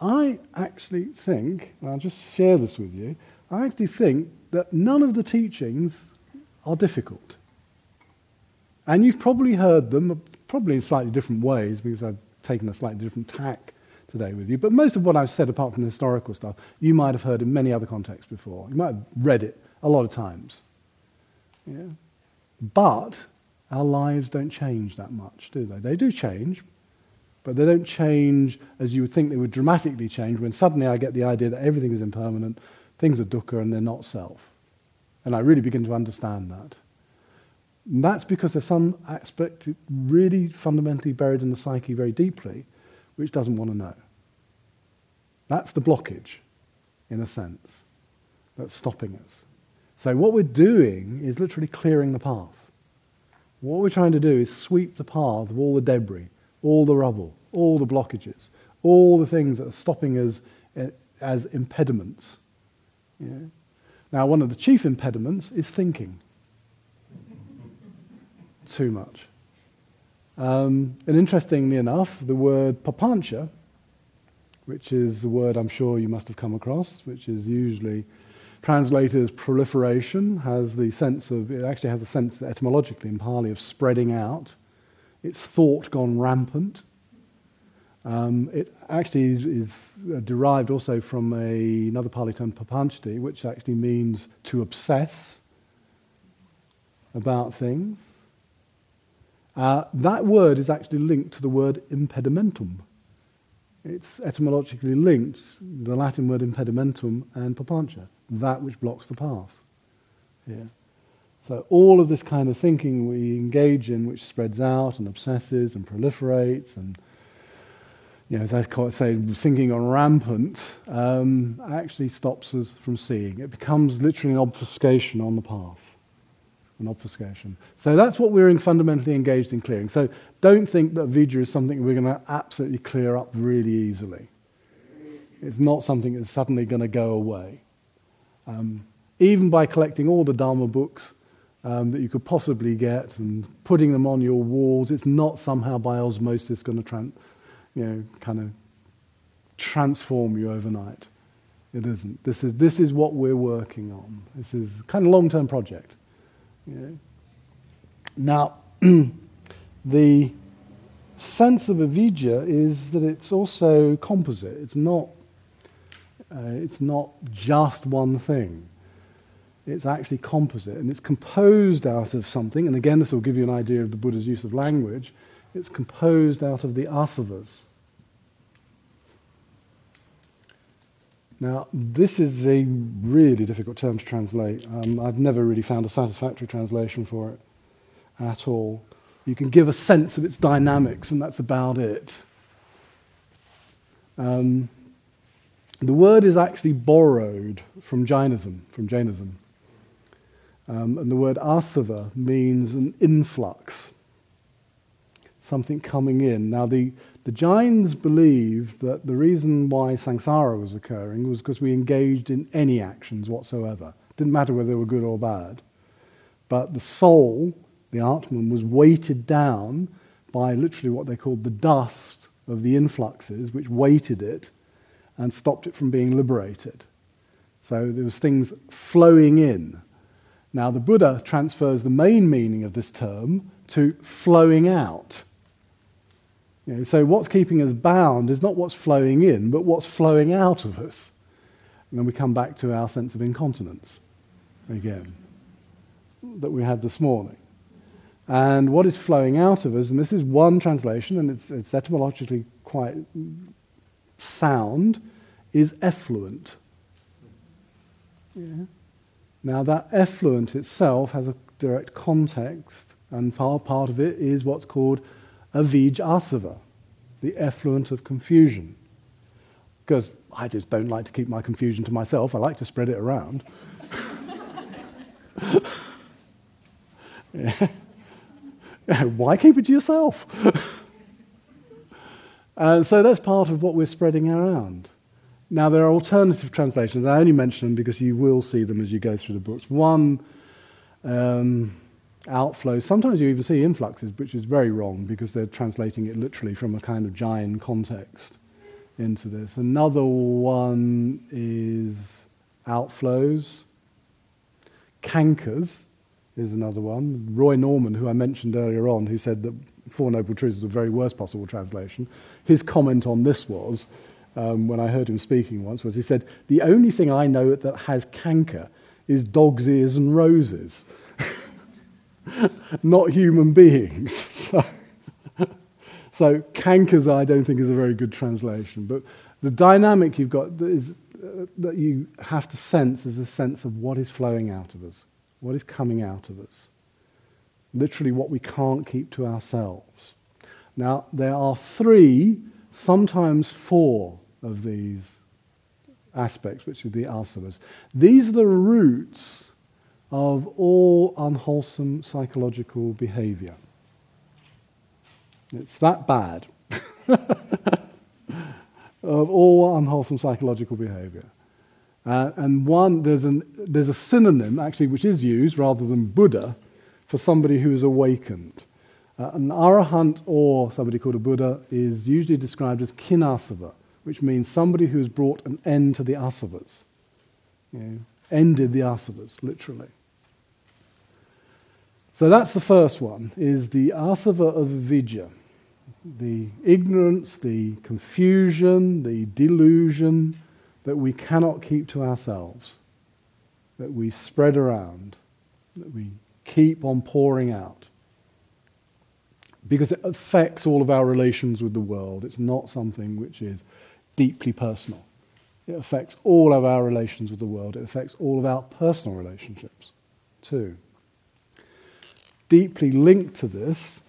I actually think, and I'll just share this with you, I actually think that none of the teachings are difficult. And you've probably heard them, probably in slightly different ways, because I've taken a slightly different tack today with you. But most of what I've said, apart from the historical stuff, you might have heard in many other contexts before. You might have read it a lot of times. Yeah? But our lives don't change that much, do they? They do change, but they don't change as you would think they would dramatically change when suddenly I get the idea that everything is impermanent, things are dukkha, and they're not self. And I really begin to understand that. And that's because there's some aspect really fundamentally buried in the psyche very deeply which doesn't want to know. That's the blockage, in a sense, that's stopping us. So, what we're doing is literally clearing the path. What we're trying to do is sweep the path of all the debris, all the rubble, all the blockages, all the things that are stopping us eh, as impediments. Now, one of the chief impediments is thinking too much. Um, and interestingly enough, the word papancha, which is the word I'm sure you must have come across, which is usually translated as proliferation, has the sense of, it actually has a sense etymologically in Pali of spreading out. It's thought gone rampant. Um, it actually is, is uh, derived also from a, another Pali term, papanchati, which actually means to obsess about things. Uh, that word is actually linked to the word impedimentum. It's etymologically linked, the Latin word impedimentum and papancha, that which blocks the path. Yeah. So all of this kind of thinking we engage in, which spreads out and obsesses and proliferates, and you know, as I say, thinking on rampant, um, actually stops us from seeing. It becomes literally an obfuscation on the path an obfuscation. So that's what we're fundamentally engaged in clearing. So don't think that avidya is something we're going to absolutely clear up really easily. It's not something that's suddenly going to go away. Um, even by collecting all the Dharma books um, that you could possibly get and putting them on your walls, it's not somehow by osmosis going to you know, kind of transform you overnight. It isn't. This is, this is what we're working on. This is kind of a long-term project. You know? Now, the sense of avidya is that it's also composite. It's not, uh, it's not just one thing. It's actually composite, and it's composed out of something. And again, this will give you an idea of the Buddha's use of language. It's composed out of the asavas. Now, this is a really difficult term to translate. Um, I've never really found a satisfactory translation for it at all. You can give a sense of its dynamics, and that's about it. Um, the word is actually borrowed from Jainism, from Jainism. Um, and the word asava means an influx, something coming in. Now, the, the Jains believed that the reason why samsara was occurring was because we engaged in any actions whatsoever. Didn't matter whether they were good or bad. But the soul, the Atman, was weighted down by literally what they called the dust of the influxes, which weighted it and stopped it from being liberated. So there was things flowing in. Now the Buddha transfers the main meaning of this term to flowing out. You know, so what's keeping us bound is not what's flowing in, but what's flowing out of us. And then we come back to our sense of incontinence again that we had this morning. And what is flowing out of us, and this is one translation, and it's, it's etymologically quite sound, is effluent. Yeah. Now, that effluent itself has a direct context, and part, part of it is what's called avij asava, the effluent of confusion. Because I just don't like to keep my confusion to myself. I like to spread it around. yeah. Why keep it to yourself? uh, so that's part of what we're spreading around. Now, there are alternative translations. I only mention them because you will see them as you go through the books. One, um, outflows. Sometimes you even see influxes, which is very wrong because they're translating it literally from a kind of Jain context into this. Another one is outflows. Cankers is another one. Roy Norman, who I mentioned earlier on, who said that Four Noble Truths is the very worst possible translation, his comment on this was, um, when I heard him speaking once, was he said, The only thing I know that has canker is dog's ears and roses. not human beings. so, so, cankers, I don't think, is a very good translation. But the dynamic you've got is, uh, that you have to sense is a sense of what is flowing out of us, what is coming out of us. Literally, what we can't keep to ourselves. Now, there are three, sometimes four of these aspects, which are the asavas. These are the roots of all unwholesome psychological behavior. It's that bad. of all unwholesome psychological behavior. Uh, and one, there's, an, there's a synonym, actually, which is used rather than Buddha for somebody who is awakened. Uh, an arahant or somebody called a Buddha is usually described as khinasava, which means somebody who has brought an end to the asavas. You know, ended the asavas, literally. So that's the first one, is the asava of vidya. The ignorance, the confusion, the delusion that we cannot keep to ourselves, that we spread around, that we keep on pouring out. Because it affects all of our relations with the world. It's not something which is deeply personal. It affects all of our relations with the world. It affects all of our personal relationships too deeply linked to this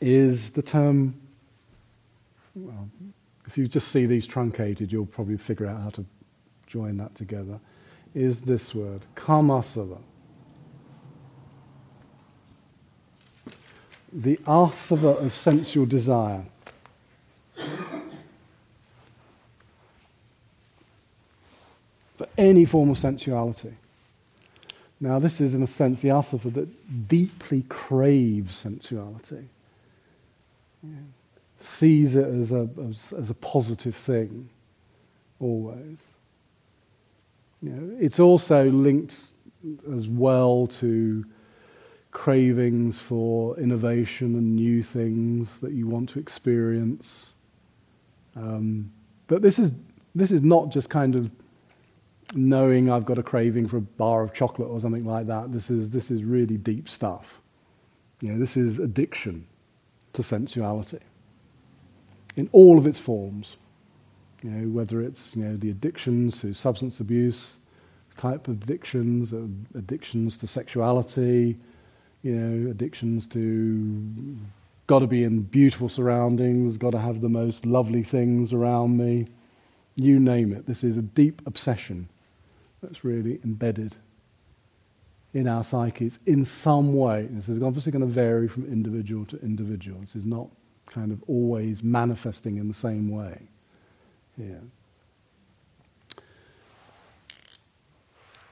is the term, well, if you just see these truncated, you'll probably figure out how to join that together, is this word, kamasava. The asava of sensual desire. For any form of sensuality. Now, this is, in a sense, the asava that deeply craves sensuality, yeah. sees it as a, as, as, a positive thing, always. You know, it's also linked as well to cravings for innovation and new things that you want to experience. Um, but this is, this is not just kind of knowing I've got a craving for a bar of chocolate or something like that. This is, this is really deep stuff. You know, this is addiction to sensuality in all of its forms. You know, whether it's you know, the addictions to substance abuse, type of addictions, uh, addictions to sexuality, you know, addictions to got to be in beautiful surroundings, got to have the most lovely things around me, you name it. This is a deep obsession that's really embedded in our psyches in some way. This is obviously going to vary from individual to individual. This is not kind of always manifesting in the same way here.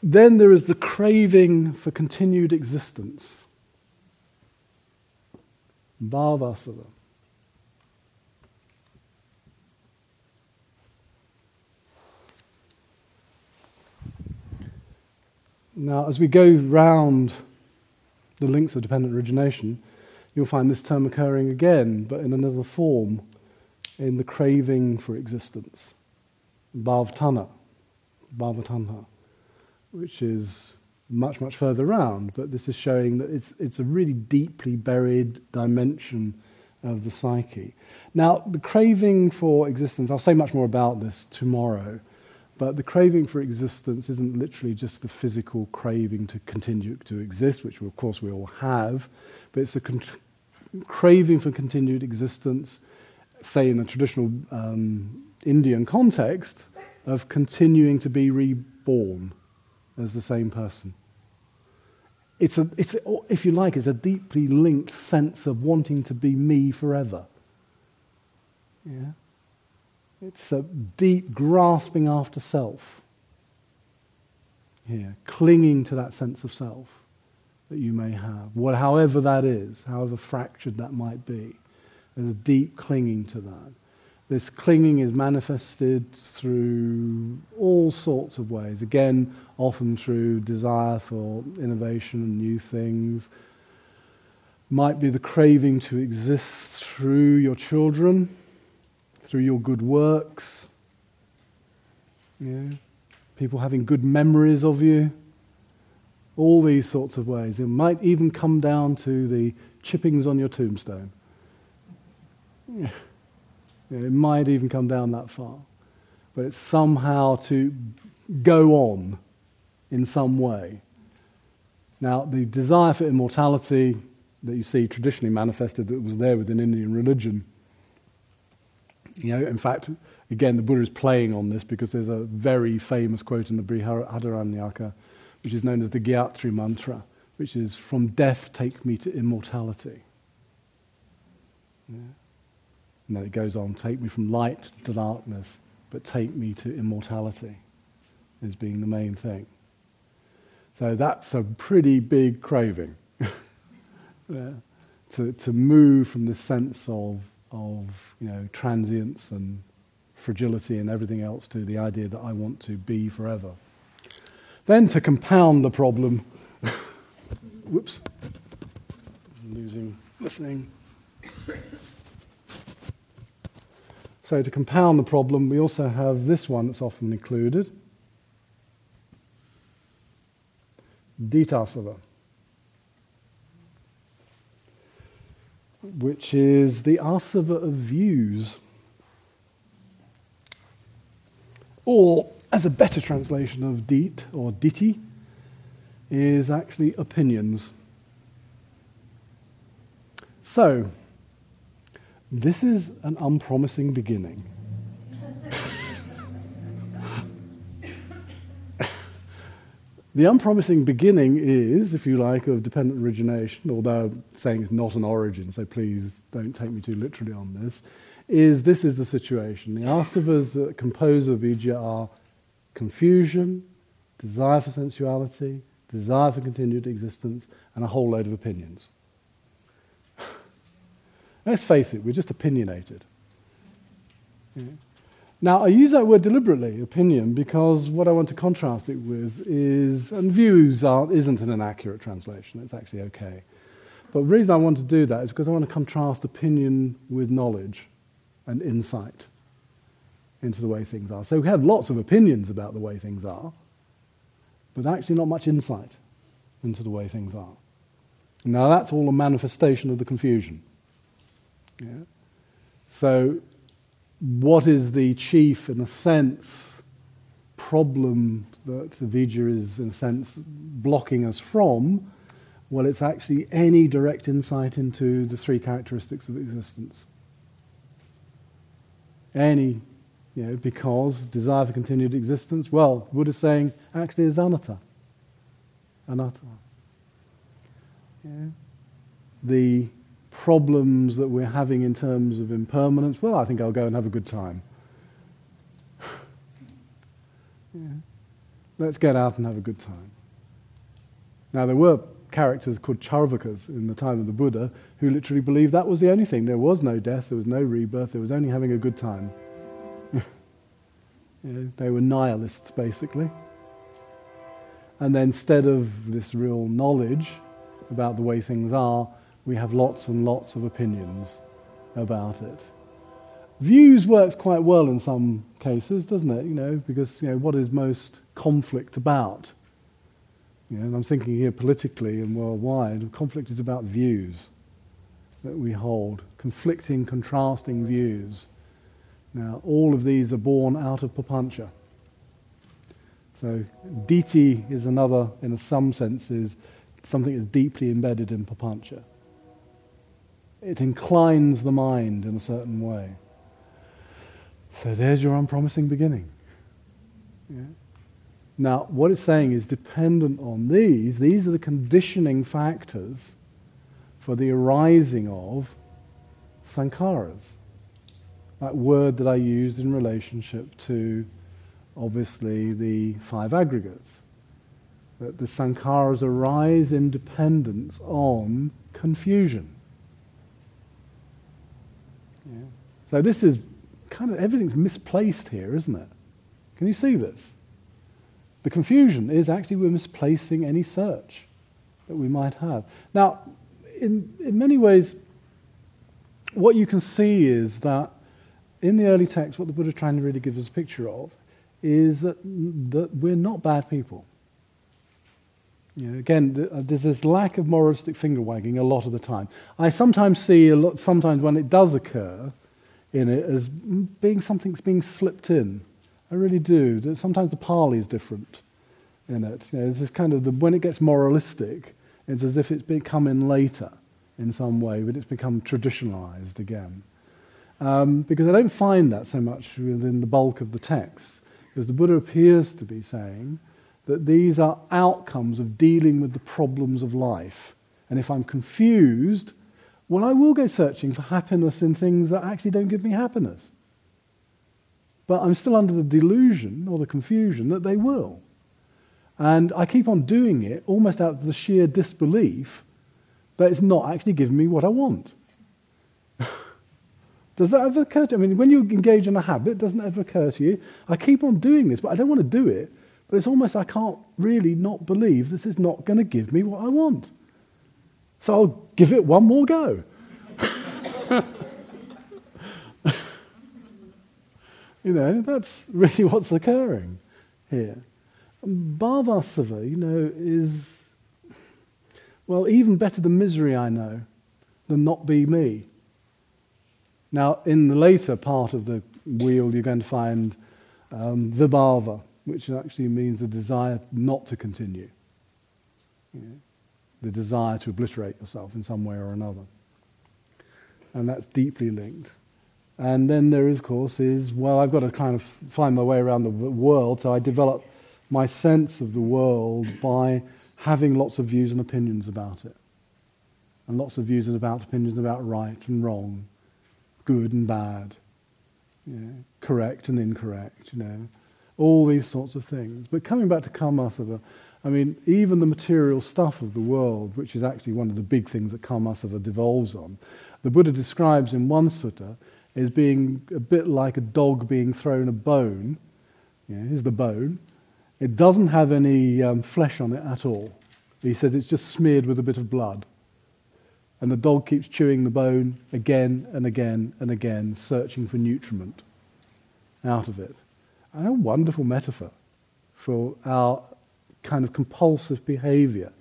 Then there is the craving for continued existence. Bhavasava. Now, as we go round the links of dependent origination, you'll find this term occurring again, but in another form, in the craving for existence. Bhavtana, Bhavatanha, which is much, much further around, but this is showing that it's, it's a really deeply buried dimension of the psyche. Now, the craving for existence, I'll say much more about this tomorrow. But the craving for existence isn't literally just the physical craving to continue to exist, which of course we all have, but it's the con- craving for continued existence say in a traditional um, Indian context, of continuing to be reborn as the same person. It's a, it's a, if you like, it's a deeply linked sense of wanting to be me forever. Yeah? It's a deep grasping after self. Here, clinging to that sense of self that you may have, what, however that is, however fractured that might be. There's a deep clinging to that. This clinging is manifested through all sorts of ways. Again, often through desire for innovation and new things. Might be the craving to exist through your children, through your good works. Yeah. People having good memories of you. All these sorts of ways. It might even come down to the chippings on your tombstone. Yeah. It might even come down that far. But it's somehow to go on in some way. Now, the desire for immortality that you see traditionally manifested that was there within Indian religion, you know, in fact, again, the Buddha is playing on this because there's a very famous quote in the Brihadaranyaka, which is known as the Gayatri Mantra, which is, From death take me to immortality. Yeah. And then it goes on, take me from light to darkness, but take me to immortality, as being the main thing. So that's a pretty big craving. yeah. to, to move from the sense of, of you know, transience and fragility and everything else to the idea that I want to be forever. Then to compound the problem, whoops, I'm losing the thing. So, to compound the problem, we also have this one that's often included Ditthasava, which is the asava of views. Or, as a better translation of dit or ditthi, is actually opinions. So, this is an unpromising beginning. the unpromising beginning is, if you like, of dependent origination, although saying it's not an origin, so please don't take me too literally on this, is this is the situation. The asavas that compose avidya are confusion, desire for sensuality, desire for continued existence, and a whole load of opinions. Let's face it, we're just opinionated. Yeah. Now, I use that word deliberately, opinion, because what I want to contrast it with is, and views aren't, isn't an inaccurate translation, it's actually okay. But the reason I want to do that is because I want to contrast opinion with knowledge and insight into the way things are. So we have lots of opinions about the way things are, but actually not much insight into the way things are. Now, that's all a manifestation of the confusion. Yeah? So, what is the chief, in a sense, problem that the Vijja is, in a sense, blocking us from? Well, it's actually any direct insight into the three characteristics of existence. Any, you know, because desire for continued existence, well, Buddha is saying actually is anatta. Anatta. Yeah. The problems that we're having in terms of impermanence, well, I think I'll go and have a good time. yeah. Let's get out and have a good time. Now, there were characters called Charvakas in the time of the Buddha who literally believed that was the only thing. There was no death, there was no rebirth, there was only having a good time. they were nihilists, basically. And then instead of this real knowledge about the way things are, we have lots and lots of opinions about it. Views works quite well in some cases, doesn't it? You know, because you know what is most conflict about. You know, and I'm thinking here politically and worldwide. Conflict is about views that we hold, conflicting, contrasting views. Now, all of these are born out of papancha. So, ditthi is another, in some senses, something that's deeply embedded in papancha it inclines the mind in a certain way. So there's your unpromising beginning. Yeah. Now, what it's saying is dependent on these, these are the conditioning factors for the arising of sankharas. That word that I used in relationship to, obviously, the five aggregates. That the sankharas arise in dependence on confusion. Yeah. So this is kind of, everything's misplaced here, isn't it? Can you see this? The confusion is actually we're misplacing any search that we might have. Now, in, in many ways, what you can see is that in the early text, what the Buddha trying to really give us a picture of is that, that we're not bad people. You know, again, uh, there's this lack of moralistic finger wagging a lot of the time. I sometimes see a lot, sometimes when it does occur in it as being something's being slipped in. I really do. Sometimes the Pali is different in it. You know, it's this kind of the, when it gets moralistic, it's as if it's become in later in some way, but it's become traditionalized again. Um, because I don't find that so much within the bulk of the text, because the Buddha appears to be saying that these are outcomes of dealing with the problems of life. And if I'm confused, well, I will go searching for happiness in things that actually don't give me happiness. But I'm still under the delusion or the confusion that they will. And I keep on doing it almost out of the sheer disbelief that it's not actually giving me what I want. Does that ever occur to you? I mean, when you engage in a habit, doesn't it ever occur to you? I keep on doing this, but I don't want to do it but it's almost I can't really not believe this is not going to give me what I want. So I'll give it one more go. you know, that's really what's occurring here. Bhavasava, you know, is, well, even better than misery, I know, than not be me. Now, in the later part of the wheel, you're going to find um, vibhava, which actually means the desire not to continue. You know, the desire to obliterate yourself in some way or another. And that's deeply linked. And then there is, of course, is, well, I've got to kind of find my way around the world, so I develop my sense of the world by having lots of views and opinions about it. And lots of views and about opinions about right and wrong, good and bad, you know, correct and incorrect, you know, all these sorts of things. But coming back to Kamasava, I mean, even the material stuff of the world, which is actually one of the big things that Kamasava devolves on, the Buddha describes in one sutta as being a bit like a dog being thrown a bone. Yeah, here's the bone. It doesn't have any um, flesh on it at all. He says it's just smeared with a bit of blood. And the dog keeps chewing the bone again and again and again, searching for nutriment out of it. And a wonderful metaphor for our kind of compulsive behavior.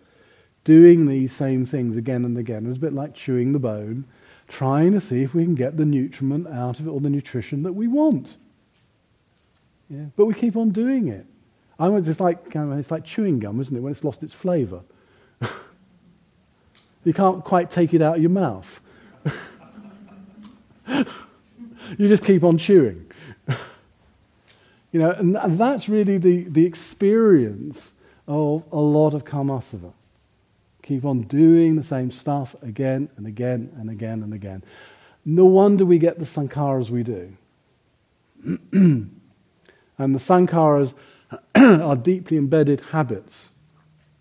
Doing these same things again and again. It's a bit like chewing the bone, trying to see if we can get the nutriment out of it or the nutrition that we want. Yeah? But we keep on doing it. I want it's like it's like chewing gum, isn't it? When it's lost its flavour, you can't quite take it out of your mouth. you just keep on chewing. You know, and that's really the, the experience of a lot of kamasava. Keep on doing the same stuff again and again and again and again. No wonder we get the sankharas we do. and the sankharas are deeply embedded habits.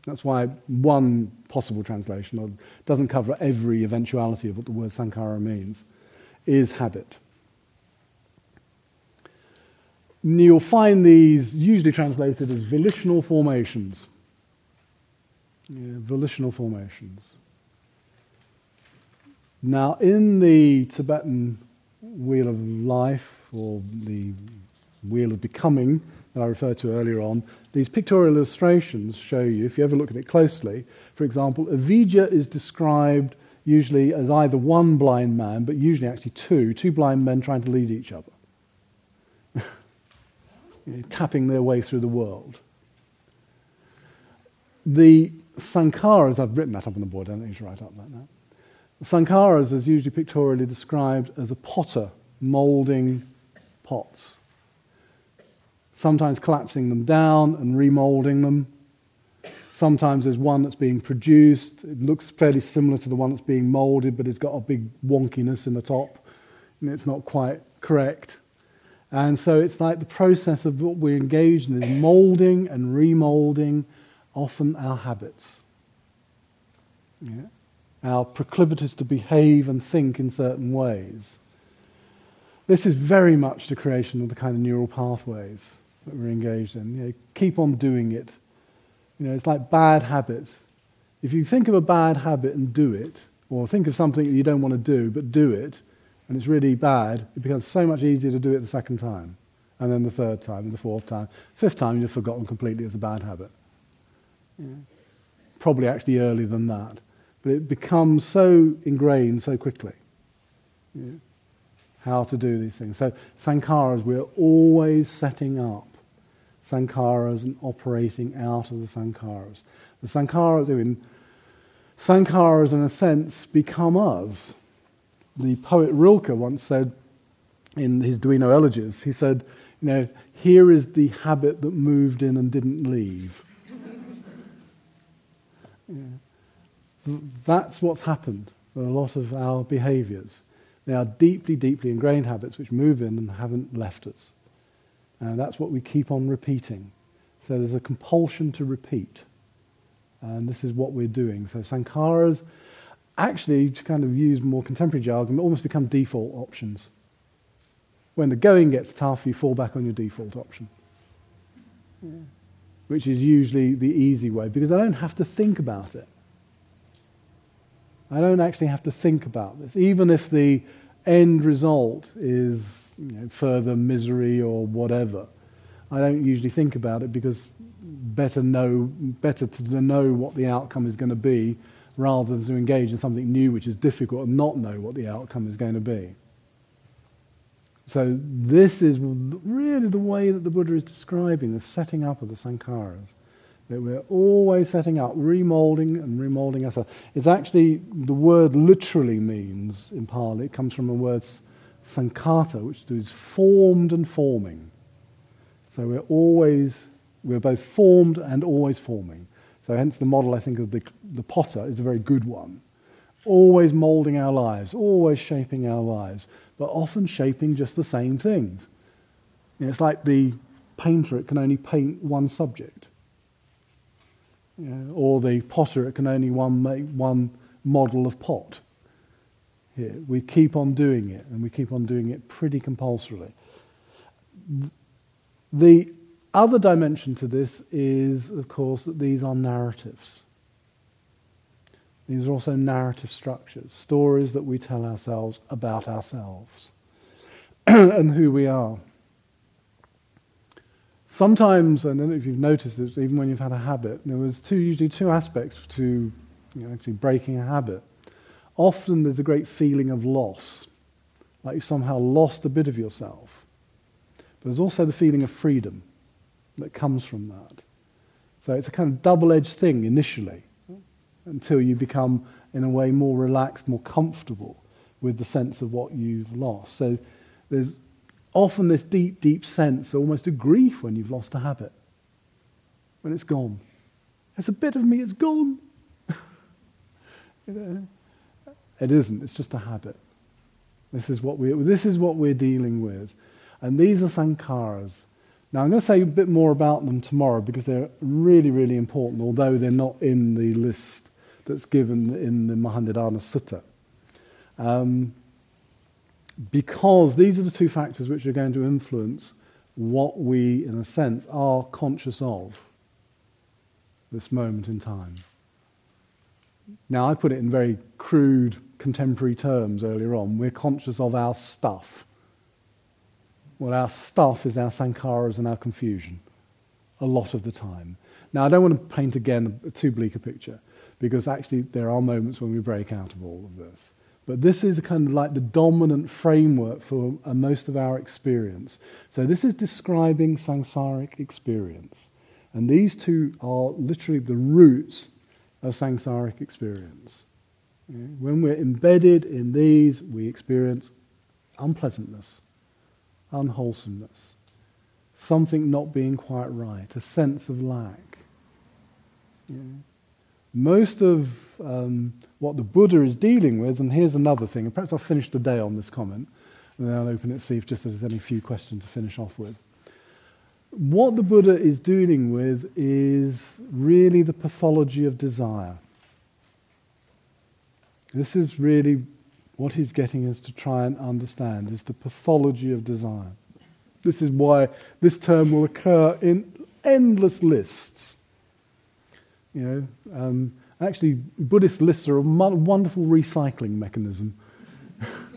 That's why one possible translation doesn't cover every eventuality of what the word sankhara means, is habit you'll find these usually translated as volitional formations. Yeah, volitional formations. Now, in the Tibetan wheel of life, or the wheel of becoming that I referred to earlier on, these pictorial illustrations show you, if you ever look at it closely, for example, avijja is described usually as either one blind man, but usually actually two, two blind men trying to lead each other tapping their way through the world. The sankharas, I've written that up on the board, I don't need to write up that now. The sankharas is usually pictorially described as a potter moulding pots. Sometimes collapsing them down and remolding them. Sometimes there's one that's being produced. It looks fairly similar to the one that's being molded, but it's got a big wonkiness in the top. And it's not quite correct. And so it's like the process of what we're engaged in is molding and remolding often our habits. Yeah? Our proclivities to behave and think in certain ways. This is very much the creation of the kind of neural pathways that we're engaged in. You know, keep on doing it. You know, it's like bad habits. If you think of a bad habit and do it, or think of something that you don't want to do but do it, and it's really bad, it becomes so much easier to do it the second time, and then the third time, and the fourth time. Fifth time, you've forgotten completely it's a bad habit. Yeah. Probably actually earlier than that. But it becomes so ingrained so quickly. Yeah. How to do these things. So, sankharas, we're always setting up sankharas and operating out of the sankharas. The sankharas, I mean, sankharas, in a sense, become us the poet Rilke once said in his Duino Elegies, he said, you know, here is the habit that moved in and didn't leave. yeah. That's what's happened with a lot of our behaviors. They are deeply, deeply ingrained habits which move in and haven't left us. And that's what we keep on repeating. So there's a compulsion to repeat. And this is what we're doing. So sankharas actually, to kind of use more contemporary jargon, almost become default options. When the going gets tough, you fall back on your default option, yeah. which is usually the easy way because I don't have to think about it. I don't actually have to think about this, even if the end result is you know, further misery or whatever. I don't usually think about it because better know better to know what the outcome is going to be rather than to engage in something new which is difficult and not know what the outcome is going to be. So, this is really the way that the Buddha is describing the setting up of the sankharas. That we're always setting up, remolding and remolding ourselves. It's actually, the word literally means, in Pali, it comes from a word sankhata, which is formed and forming. So we're always, we're both formed and always forming. So hence the model, I think, of the, the potter is a very good one. Always molding our lives, always shaping our lives, but often shaping just the same things. You know, it's like the painter, it can only paint one subject. You know, or the potter, it can only one make one model of pot. Here, we keep on doing it, and we keep on doing it pretty compulsorily. The other dimension to this is, of course, that these are narratives. These are also narrative structures, stories that we tell ourselves about ourselves and who we are. Sometimes, I don't know if you've noticed this, even when you've had a habit, there was two, usually two aspects to you know, actually breaking a habit. Often there's a great feeling of loss, like you somehow lost a bit of yourself. But there's also the feeling of freedom that comes from that. So it's a kind of double edged thing initially until you become, in a way, more relaxed, more comfortable with the sense of what you've lost. So there's often this deep, deep sense, almost a grief when you've lost a habit, when it's gone. There's a bit of me, it's gone. you know? It isn't, it's just a habit. This is what, we, this is what we're dealing with. And these are sankharas. Now, I'm going to say a bit more about them tomorrow because they're really, really important, although they're not in the list that's given in the Mahanidana Sutta. Um, because these are the two factors which are going to influence what we, in a sense, are conscious of this moment in time. Now, I put it in very crude contemporary terms earlier on. We're conscious of our stuff. Well, our stuff is our sankharas and our confusion a lot of the time. Now, I don't want to paint again a too bleak a picture because actually there are moments when we break out of all of this. But this is kind of like the dominant framework for uh, most of our experience. So this is describing samsaric experience. And these two are literally the roots of samsaric experience. When we're embedded in these, we experience unpleasantness unwholesomeness, something not being quite right, a sense of lack. Know? Most of um, what the Buddha is dealing with, and here's another thing, and perhaps I'll finish the day on this comment, and then I'll open it to see if just there's any few questions to finish off with. What the Buddha is dealing with is really the pathology of desire. This is really what he's getting us to try and understand is the pathology of desire. This is why this term will occur in endless lists. You know, um, actually, Buddhist lists are a wonderful recycling mechanism.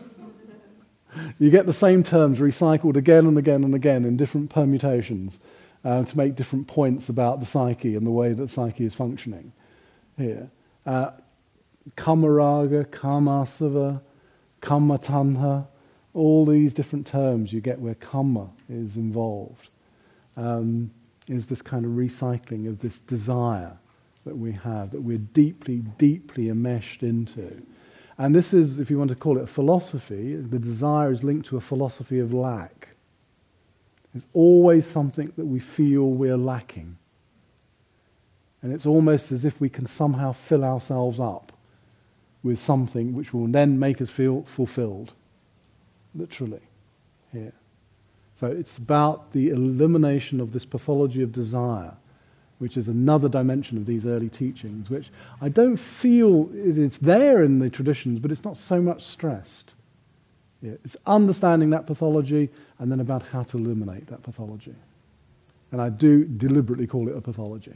you get the same terms recycled again and again and again in different permutations uh, to make different points about the psyche and the way that psyche is functioning here. Uh, kamaraga, kamasava, kamatanha, all these different terms you get where kama is involved, um, is this kind of recycling of this desire that we have, that we're deeply, deeply enmeshed into. And this is, if you want to call it a philosophy, the desire is linked to a philosophy of lack. It's always something that we feel we're lacking. And it's almost as if we can somehow fill ourselves up with something which will then make us feel fulfilled. Literally, here. So it's about the elimination of this pathology of desire which is another dimension of these early teachings, which I don't feel it's there in the traditions, but it's not so much stressed. It's understanding that pathology and then about how to eliminate that pathology. And I do deliberately call it a pathology.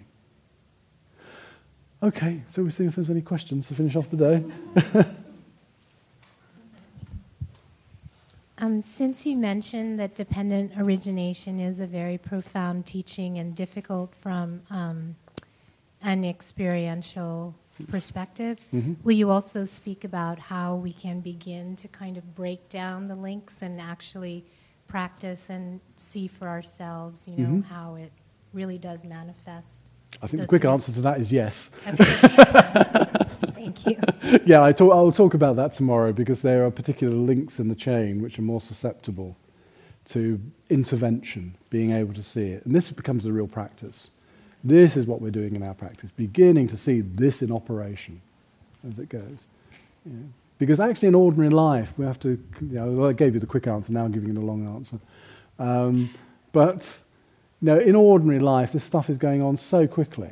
Okay, so we'll see if there's any questions to finish off the day. Um, since you mentioned that dependent origination is a very profound teaching and difficult from um, an experiential perspective, mm-hmm. will you also speak about how we can begin to kind of break down the links and actually practice and see for ourselves, you know, mm-hmm. how it really does manifest? I think the, the quick answer to that is yes. Okay. Thank you. yeah, I talk, I'll talk about that tomorrow because there are particular links in the chain which are more susceptible to intervention, being able to see it. And this becomes a real practice. This is what we're doing in our practice, beginning to see this in operation as it goes. Yeah. Because actually, in ordinary life, we have to. You know, well, I gave you the quick answer, now I'm giving you the long answer. Um, but know, in ordinary life, this stuff is going on so quickly.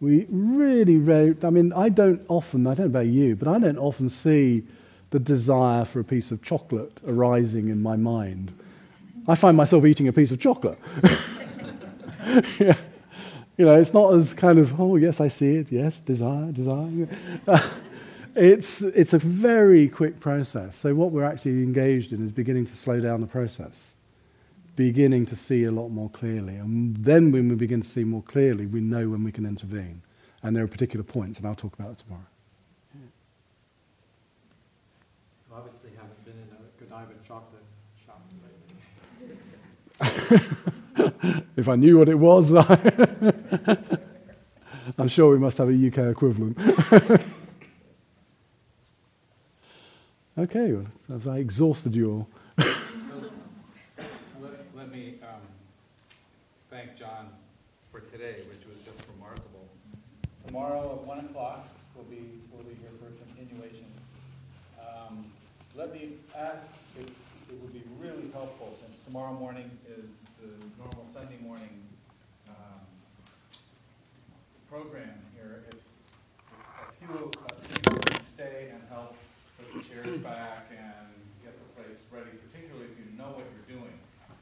We really, really, I mean, I don't often, I don't know about you, but I don't often see the desire for a piece of chocolate arising in my mind. I find myself eating a piece of chocolate. yeah. You know, it's not as kind of, oh, yes, I see it, yes, desire, desire. it's, it's a very quick process. So, what we're actually engaged in is beginning to slow down the process beginning to see a lot more clearly. And then when we begin to see more clearly, we know when we can intervene. And there are particular points, and I'll talk about it tomorrow. Obviously haven't been in a Godiva chocolate shop lately. if I knew what it was, I'm sure we must have a UK equivalent. okay, well, as I exhausted you all. tomorrow at 1 o'clock, we'll be, we'll be here for a continuation. Um, let me ask if it would be really helpful, since tomorrow morning is the normal Sunday morning um, program here, if, a few of you could stay and help put the chairs back and